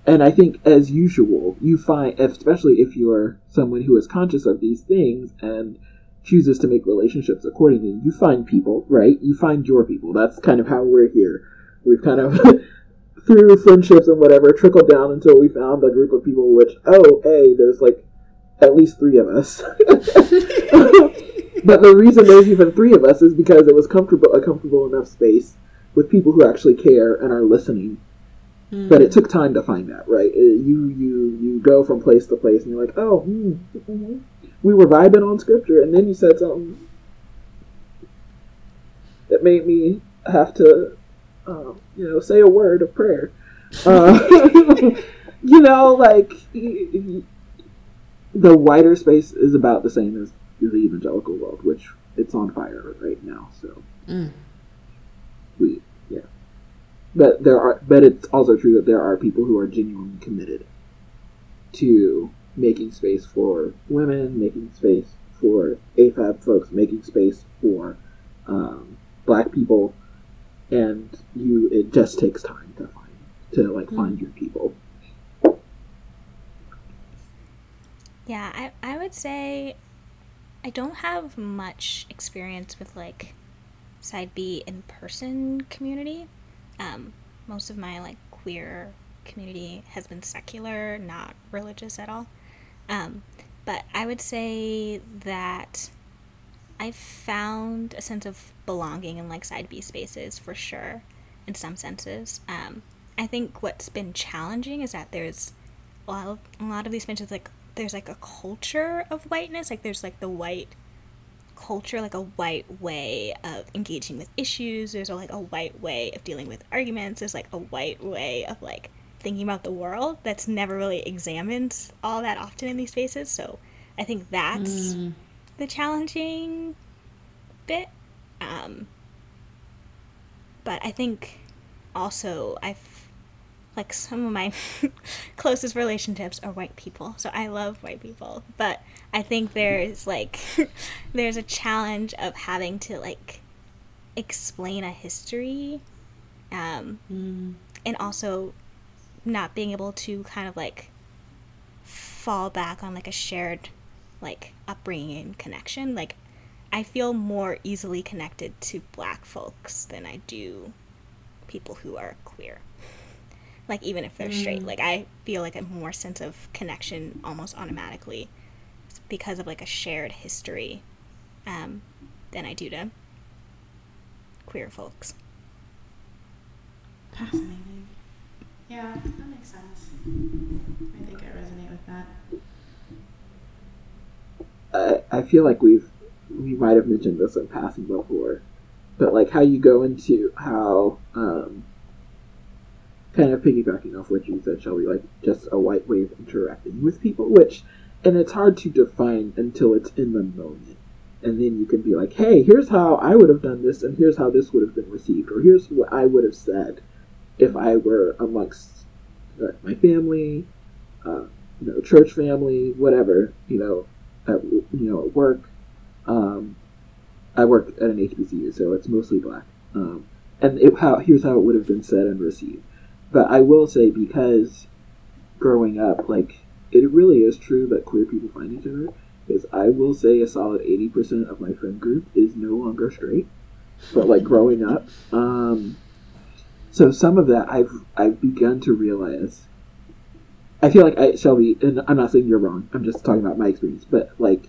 and I think, as usual, you find, especially if you're someone who is conscious of these things and chooses to make relationships accordingly, you find people, right? You find your people. That's kind of how we're here. We've kind of through friendships and whatever, trickled down until we found a group of people which, oh, hey, there's like at least three of us. but the reason there's even three of us is because it was comfortable a comfortable enough space with people who actually care and are listening. Mm. But it took time to find that, right? It, you you you go from place to place, and you're like, oh, mm, mm-hmm. we were vibing on scripture, and then you said something that made me have to um, you know, say a word of prayer. Uh, you know, like the wider space is about the same as the evangelical world, which it's on fire right now. So mm. we, yeah, but there are, but it's also true that there are people who are genuinely committed to making space for women, making space for AFAB folks, making space for um, black people and you it just takes time to find to like mm. find your people. Yeah I, I would say i don't have much experience with like side b in person community. Um, most of my like queer community has been secular not religious at all. Um, but i would say that I've found a sense of belonging in like side B spaces for sure, in some senses. Um, I think what's been challenging is that there's a lot of, a lot of these spaces like there's like a culture of whiteness, like there's like the white culture, like a white way of engaging with issues. There's a, like a white way of dealing with arguments. There's like a white way of like thinking about the world that's never really examined all that often in these spaces. So I think that's mm the challenging bit. Um, but I think also I've like some of my closest relationships are white people, so I love white people. But I think there's like there's a challenge of having to like explain a history, um, mm. and also not being able to kind of like fall back on like a shared like upbringing and connection. Like I feel more easily connected to black folks than I do people who are queer. Like even if they're mm. straight, like I feel like a more sense of connection almost automatically because of like a shared history um, than I do to queer folks. Fascinating. Yeah, that makes sense. I think I resonate with that. I, feel like we've we might have mentioned this in passing before, but like how you go into how um, kind of piggybacking off what you said, Shelby, like just a white way of interacting with people, which and it's hard to define until it's in the moment. and then you can be like, hey, here's how I would have done this, and here's how this would have been received, or here's what I would have said if I were amongst my family, uh, you know, church family, whatever, you know, at, you know, at work. Um, I work at an HBCU, so it's mostly black. Um, and it, how here's how it would have been said and received. But I will say because growing up, like it really is true that queer people find each other. Because I will say a solid eighty percent of my friend group is no longer straight. But like growing up, um, so some of that I've I've begun to realize. I feel like I, Shelby, and I'm not saying you're wrong. I'm just talking about my experience. But like,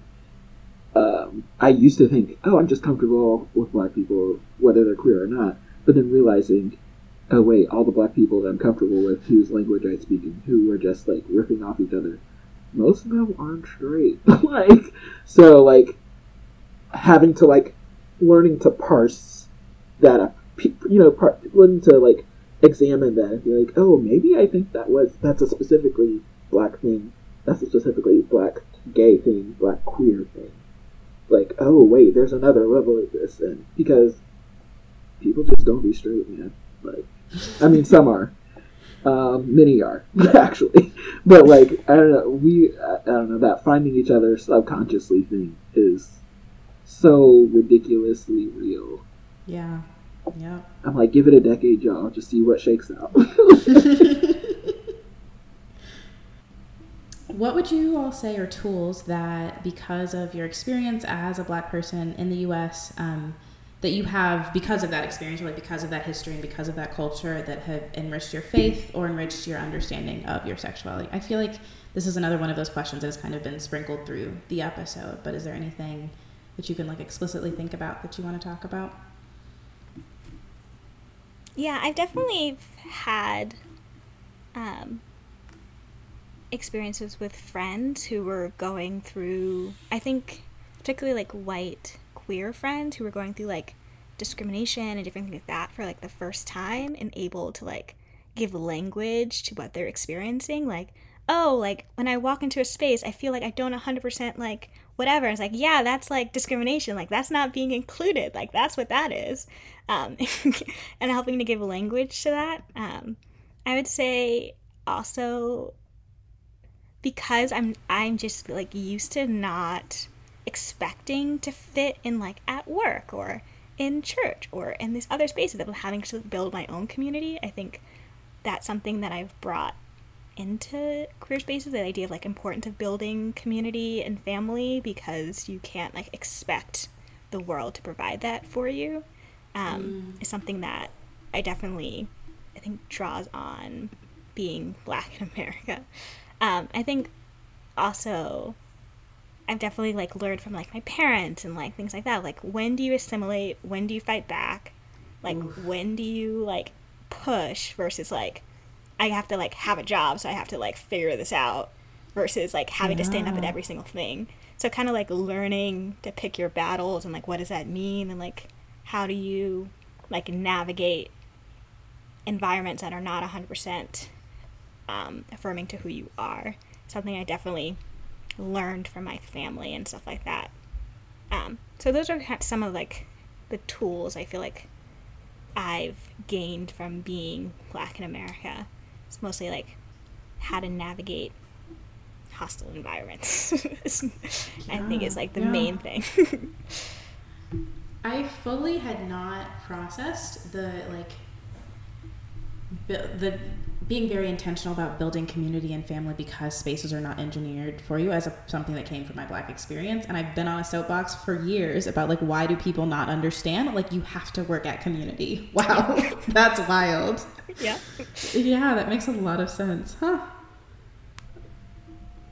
um, I used to think, oh, I'm just comfortable with black people, whether they're queer or not. But then realizing, oh wait, all the black people that I'm comfortable with, whose language I speak, and who are just like ripping off each other, most of them aren't straight. like, so like, having to like, learning to parse that you know, part, learning to like examine that and be like, oh, maybe I think that was that's a specifically black thing. That's a specifically black gay thing, black queer thing. Like, oh wait, there's another level of this, and because people just don't be straight, man. Like, I mean, some are, um, many are actually, but like, I don't know. We, I don't know that finding each other subconsciously thing is so ridiculously real. Yeah. Yeah. I'm like, give it a decade, y'all. Just see what shakes out. what would you all say are tools that, because of your experience as a black person in the U.S., um, that you have because of that experience, or like because of that history and because of that culture, that have enriched your faith or enriched your understanding of your sexuality? I feel like this is another one of those questions that has kind of been sprinkled through the episode. But is there anything that you can like explicitly think about that you want to talk about? Yeah, I've definitely had um, experiences with friends who were going through, I think, particularly like white queer friends who were going through like discrimination and different things like that for like the first time and able to like give language to what they're experiencing. Like, oh, like when I walk into a space, I feel like I don't 100% like whatever. It's like, yeah, that's like discrimination. Like, that's not being included. Like, that's what that is. Um, and helping to give language to that. Um, I would say also because I'm I'm just like used to not expecting to fit in like at work or in church or in these other spaces of having to build my own community. I think that's something that I've brought into queer spaces the idea of like importance of building community and family because you can't like expect the world to provide that for you um, mm. is something that i definitely i think draws on being black in america um, i think also i've definitely like learned from like my parents and like things like that like when do you assimilate when do you fight back like Oof. when do you like push versus like I have to like have a job, so I have to like figure this out versus like having yeah. to stand up at every single thing. So kind of like learning to pick your battles and like what does that mean and like how do you like navigate environments that are not 100% um, affirming to who you are. Something I definitely learned from my family and stuff like that. Um, so those are some of like the tools I feel like I've gained from being black in America. It's mostly like how to navigate hostile environments. I think is like the yeah. main thing. I fully had not processed the like the being very intentional about building community and family because spaces are not engineered for you as a, something that came from my black experience. And i've been on a soapbox for years about like why do people not understand? Like you have to work at community. Wow. That's wild. Yeah. Yeah that makes a lot of sense huh?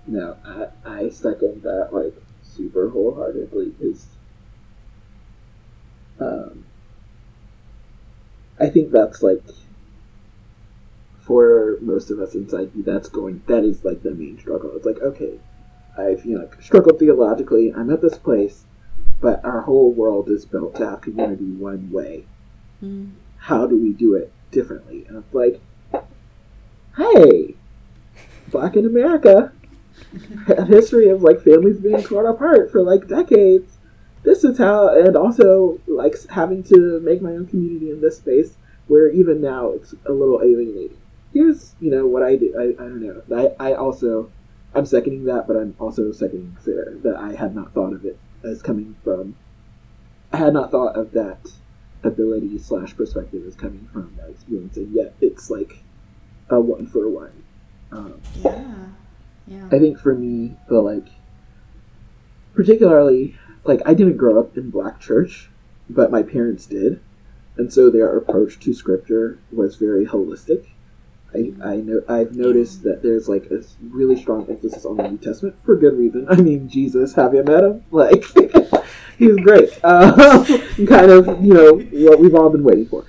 No i, I second that like super wholeheartedly because um i think that's like for most of us inside you, that's going that is like the main struggle. It's like, okay, I've you know struggled theologically, I'm at this place, but our whole world is built to have community one way. Mm. How do we do it differently? And it's like, hey, Black in America, a history of like families being torn apart for like decades. this is how, and also like having to make my own community in this space where even now it's a little alienating. Here's you know what I do. I, I don't know. I, I also I'm seconding that, but I'm also seconding Sarah that I had not thought of it as coming from. I had not thought of that ability slash perspective as coming from that experience, and yet it's like a one for one. Um, yeah, yeah. I think for me, the like, particularly like I didn't grow up in black church, but my parents did, and so their approach to scripture was very holistic. I, I know I've noticed that there's like a really strong emphasis on the New Testament for good reason. I mean, Jesus, have you met him? Like, he's great. Uh, kind of, you know, what we've all been waiting for.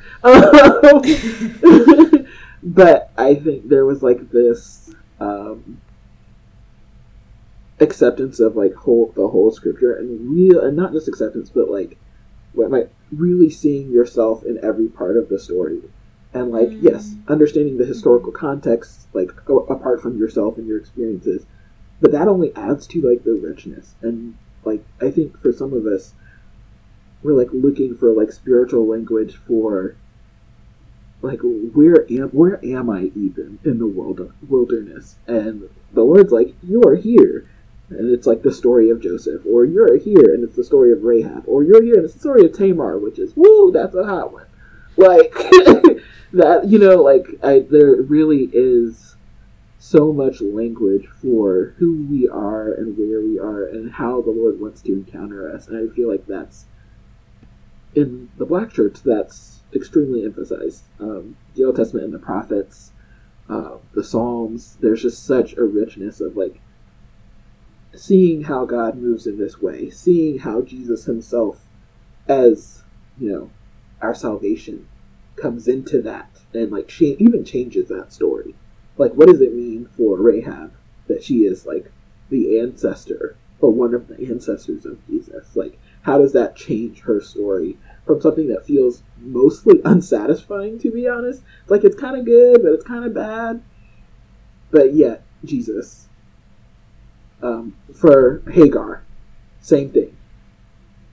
but I think there was like this um, acceptance of like whole the whole scripture and real and not just acceptance, but like what really seeing yourself in every part of the story and like mm. yes understanding the historical context like apart from yourself and your experiences but that only adds to like the richness. And like i think for some of us we're like looking for like spiritual language for like where am where am i even in the world wilderness? And the lord's like you are here. And it's like the story of joseph or you're here and it's the story of rahab or you're here and it's the story of tamar which is woo that's a hot one like that you know like I, there really is so much language for who we are and where we are and how the lord wants to encounter us. And i feel like that's in the black church that's extremely emphasized. Um, the old testament and the prophets uh, the psalms there's just such a richness of like seeing how god moves in this way seeing how jesus himself as you know our salvation comes into that and like she even changes that story. Like, what does it mean for Rahab that she is like the ancestor or one of the ancestors of Jesus? Like, how does that change her story from something that feels mostly unsatisfying, to be honest? Like it's kind of good, but it's kind of bad. But yet, Jesus. Um, for Hagar, same thing.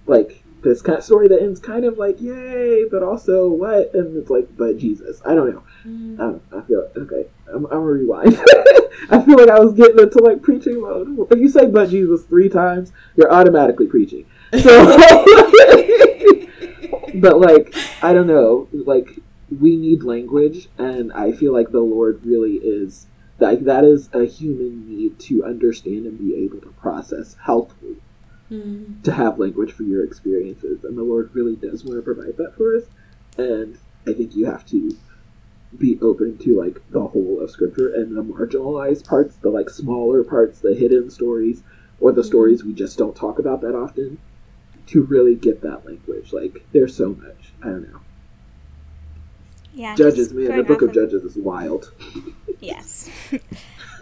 Like, this kind of story that ends kind of like yay, but also what? And it's like, but Jesus, I don't know. Mm. I, don't, I feel okay. I'm, I'm rewind. I feel like I was getting into like preaching mode. If you say "but Jesus" three times, you're automatically preaching. So, but like, I don't know. Like, we need language, and I feel like the Lord really is like that is a human need to understand and be able to process healthfully mm. to have language for your experiences. And the Lord really does want to provide that for us. And I think you have to be open to like the whole of scripture and the marginalized parts, the like smaller parts, the hidden stories, or the mm. stories we just don't talk about that often, to really get that language. Like there's so much. I don't know. Yeah. Judges, man, the book of, of Judges is wild. yes.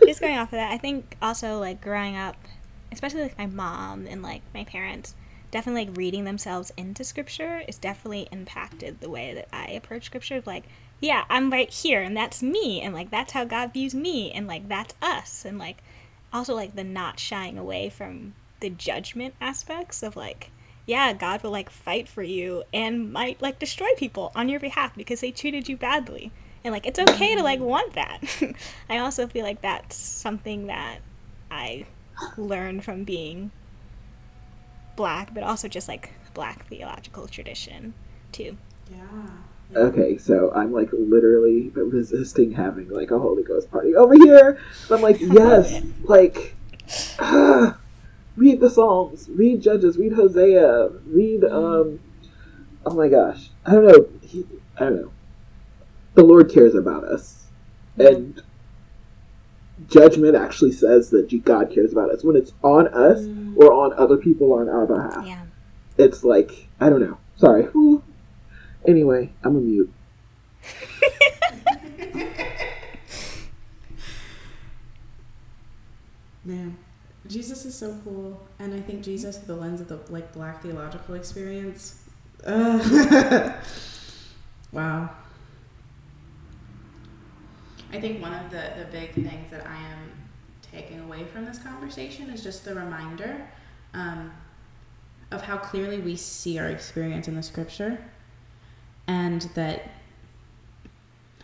just going off of that, I think also like growing up especially like my mom and like my parents definitely like reading themselves into scripture is definitely impacted the way that I approach scripture. Like, yeah, I'm right here and that's me and like that's how God views me and like that's us and like also like the not shying away from the judgment aspects of like yeah, God will like fight for you and might like destroy people on your behalf because they treated you badly. And like it's okay to like mm-hmm. want that. I also feel like that's something that I learn from being black, but also just like black theological tradition too. Yeah. Okay, so I'm like literally resisting having like a Holy Ghost party over here. I'm like, yes, like uh, read the Psalms, read Judges, read Hosea, read mm. um. Oh my gosh, I don't know. He, I don't know. The Lord cares about us, and judgment actually says that God cares about us. When it's on us mm. or on other people on our behalf, yeah. it's like I don't know. Sorry. Ooh. Anyway, I'm a mute. Man, Jesus is so cool, and I think Jesus through the lens of the like Black theological experience. Uh, wow. I think one of the, the big things that I am taking away from this conversation is just the reminder. Um, of how clearly we see our experience in the scripture and that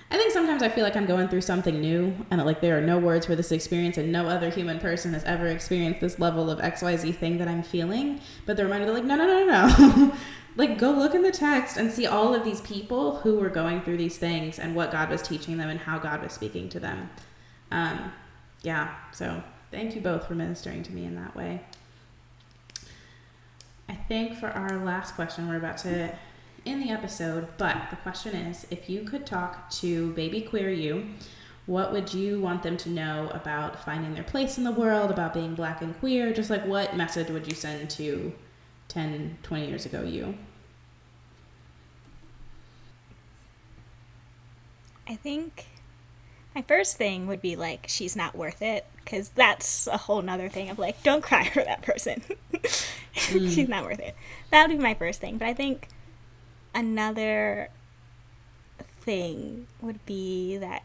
I think sometimes I feel like I'm going through something new and that like there are no words for this experience and no other human person has ever experienced this level of XYZ thing that I'm feeling. But the reminder like, no, no, no, no, no. like go look in the text and see all of these people who were going through these things and what God was teaching them and how God was speaking to them. Um, yeah, so thank you both for ministering to me in that way. I think for our last question, we're about to in the episode, but the question is if you could talk to baby queer you, what would you want them to know about finding their place in the world, about being black and queer? Just like what message would you send to 10, 20 years ago you? I think my first thing would be like, she's not worth it. Because that's a whole nother thing of like, don't cry for that person. mm. she's not worth it. That would be my first thing. But I think another thing would be that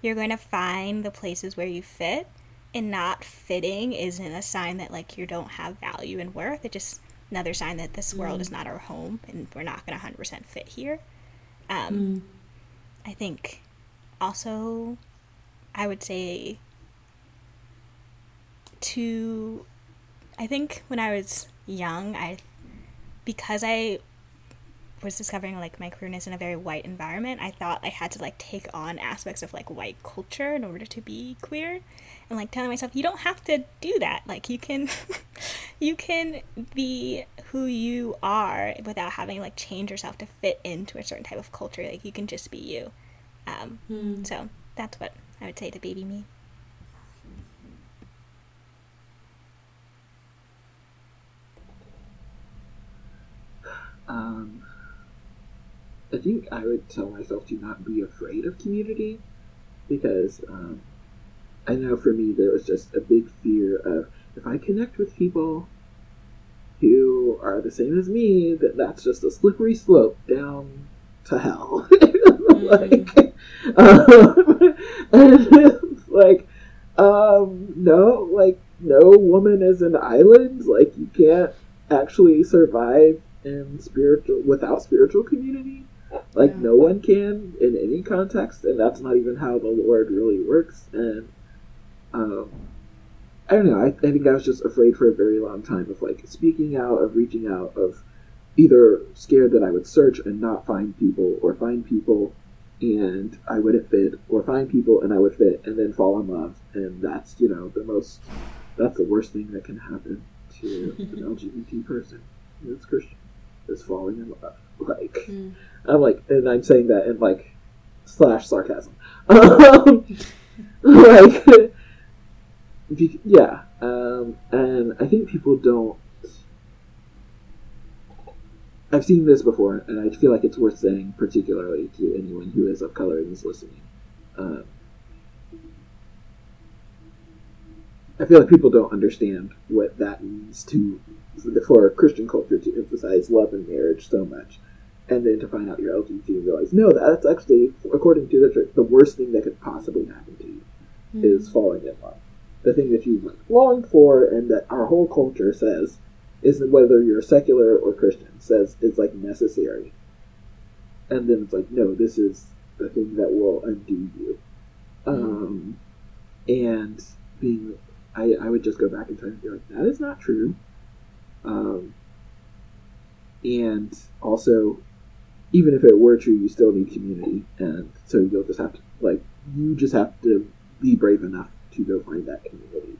you're going to find the places where you fit and not fitting isn't a sign that like you don't have value and worth it's just another sign that this world mm. is not our home and we're not going to 100% fit here um, mm. I think also i would say to i think when i was young i because i was discovering like my queerness in a very white environment, I thought I had to like take on aspects of like white culture in order to be queer. And like telling myself you don't have to do that. Like you can you can be who you are without having like change yourself to fit into a certain type of culture. Like you can just be you. Um, hmm. so that's what I would say to baby me. Um, I think I would tell myself to not be afraid of community because um, I know for me there was just a big fear of if I connect with people who are the same as me, that that's just a slippery slope down to hell. like, um, and like, um, no, like, no woman is an island. Like, you can't actually survive in spiritual without spiritual community. Like no one can in any context, and that's not even how the Lord really works. And um, I don't know. I, I think I was just afraid for a very long time of like speaking out, of reaching out, of either scared that I would search and not find people, or find people and I wouldn't fit, or find people and I would fit, and then fall in love. And that's you know the most that's the worst thing that can happen to an LGBT person that's Christian is falling in love. Like. Mm I'm like, and I'm saying that in like slash sarcasm. Um, like, yeah, um, and I think people don't. I've seen this before, and I feel like it's worth saying, particularly to anyone who is of color and is listening. Um, I feel like people don't understand what that means to for Christian culture to emphasize love and marriage so much and then to find out you're LGBT and realize, no, that's actually, according to the church, the worst thing that could possibly happen to you mm. is falling in love. The thing that you've longed for and that our whole culture says is whether you're secular or Christian says is like necessary. And then it's like, no, this is the thing that will undo you. Mm. Um, and being, I, I would just go back in time and be like, that is not true. Um, and also even if it were true, you still need community, and so you'll just have to like you just have to be brave enough to go find that community.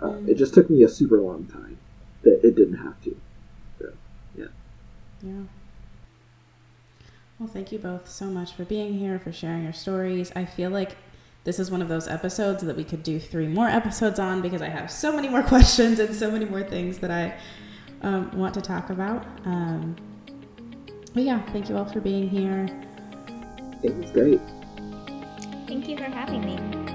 Uh, mm. It just took me a super long time that it didn't have to. So, yeah. Yeah. Well, thank you both so much for being here, for sharing your stories. I feel like this is one of those episodes that we could do three more episodes on because I have so many more questions and so many more things that I um, want to talk about. Um, but yeah, thank you all for being here. It was great. Thank you for having me.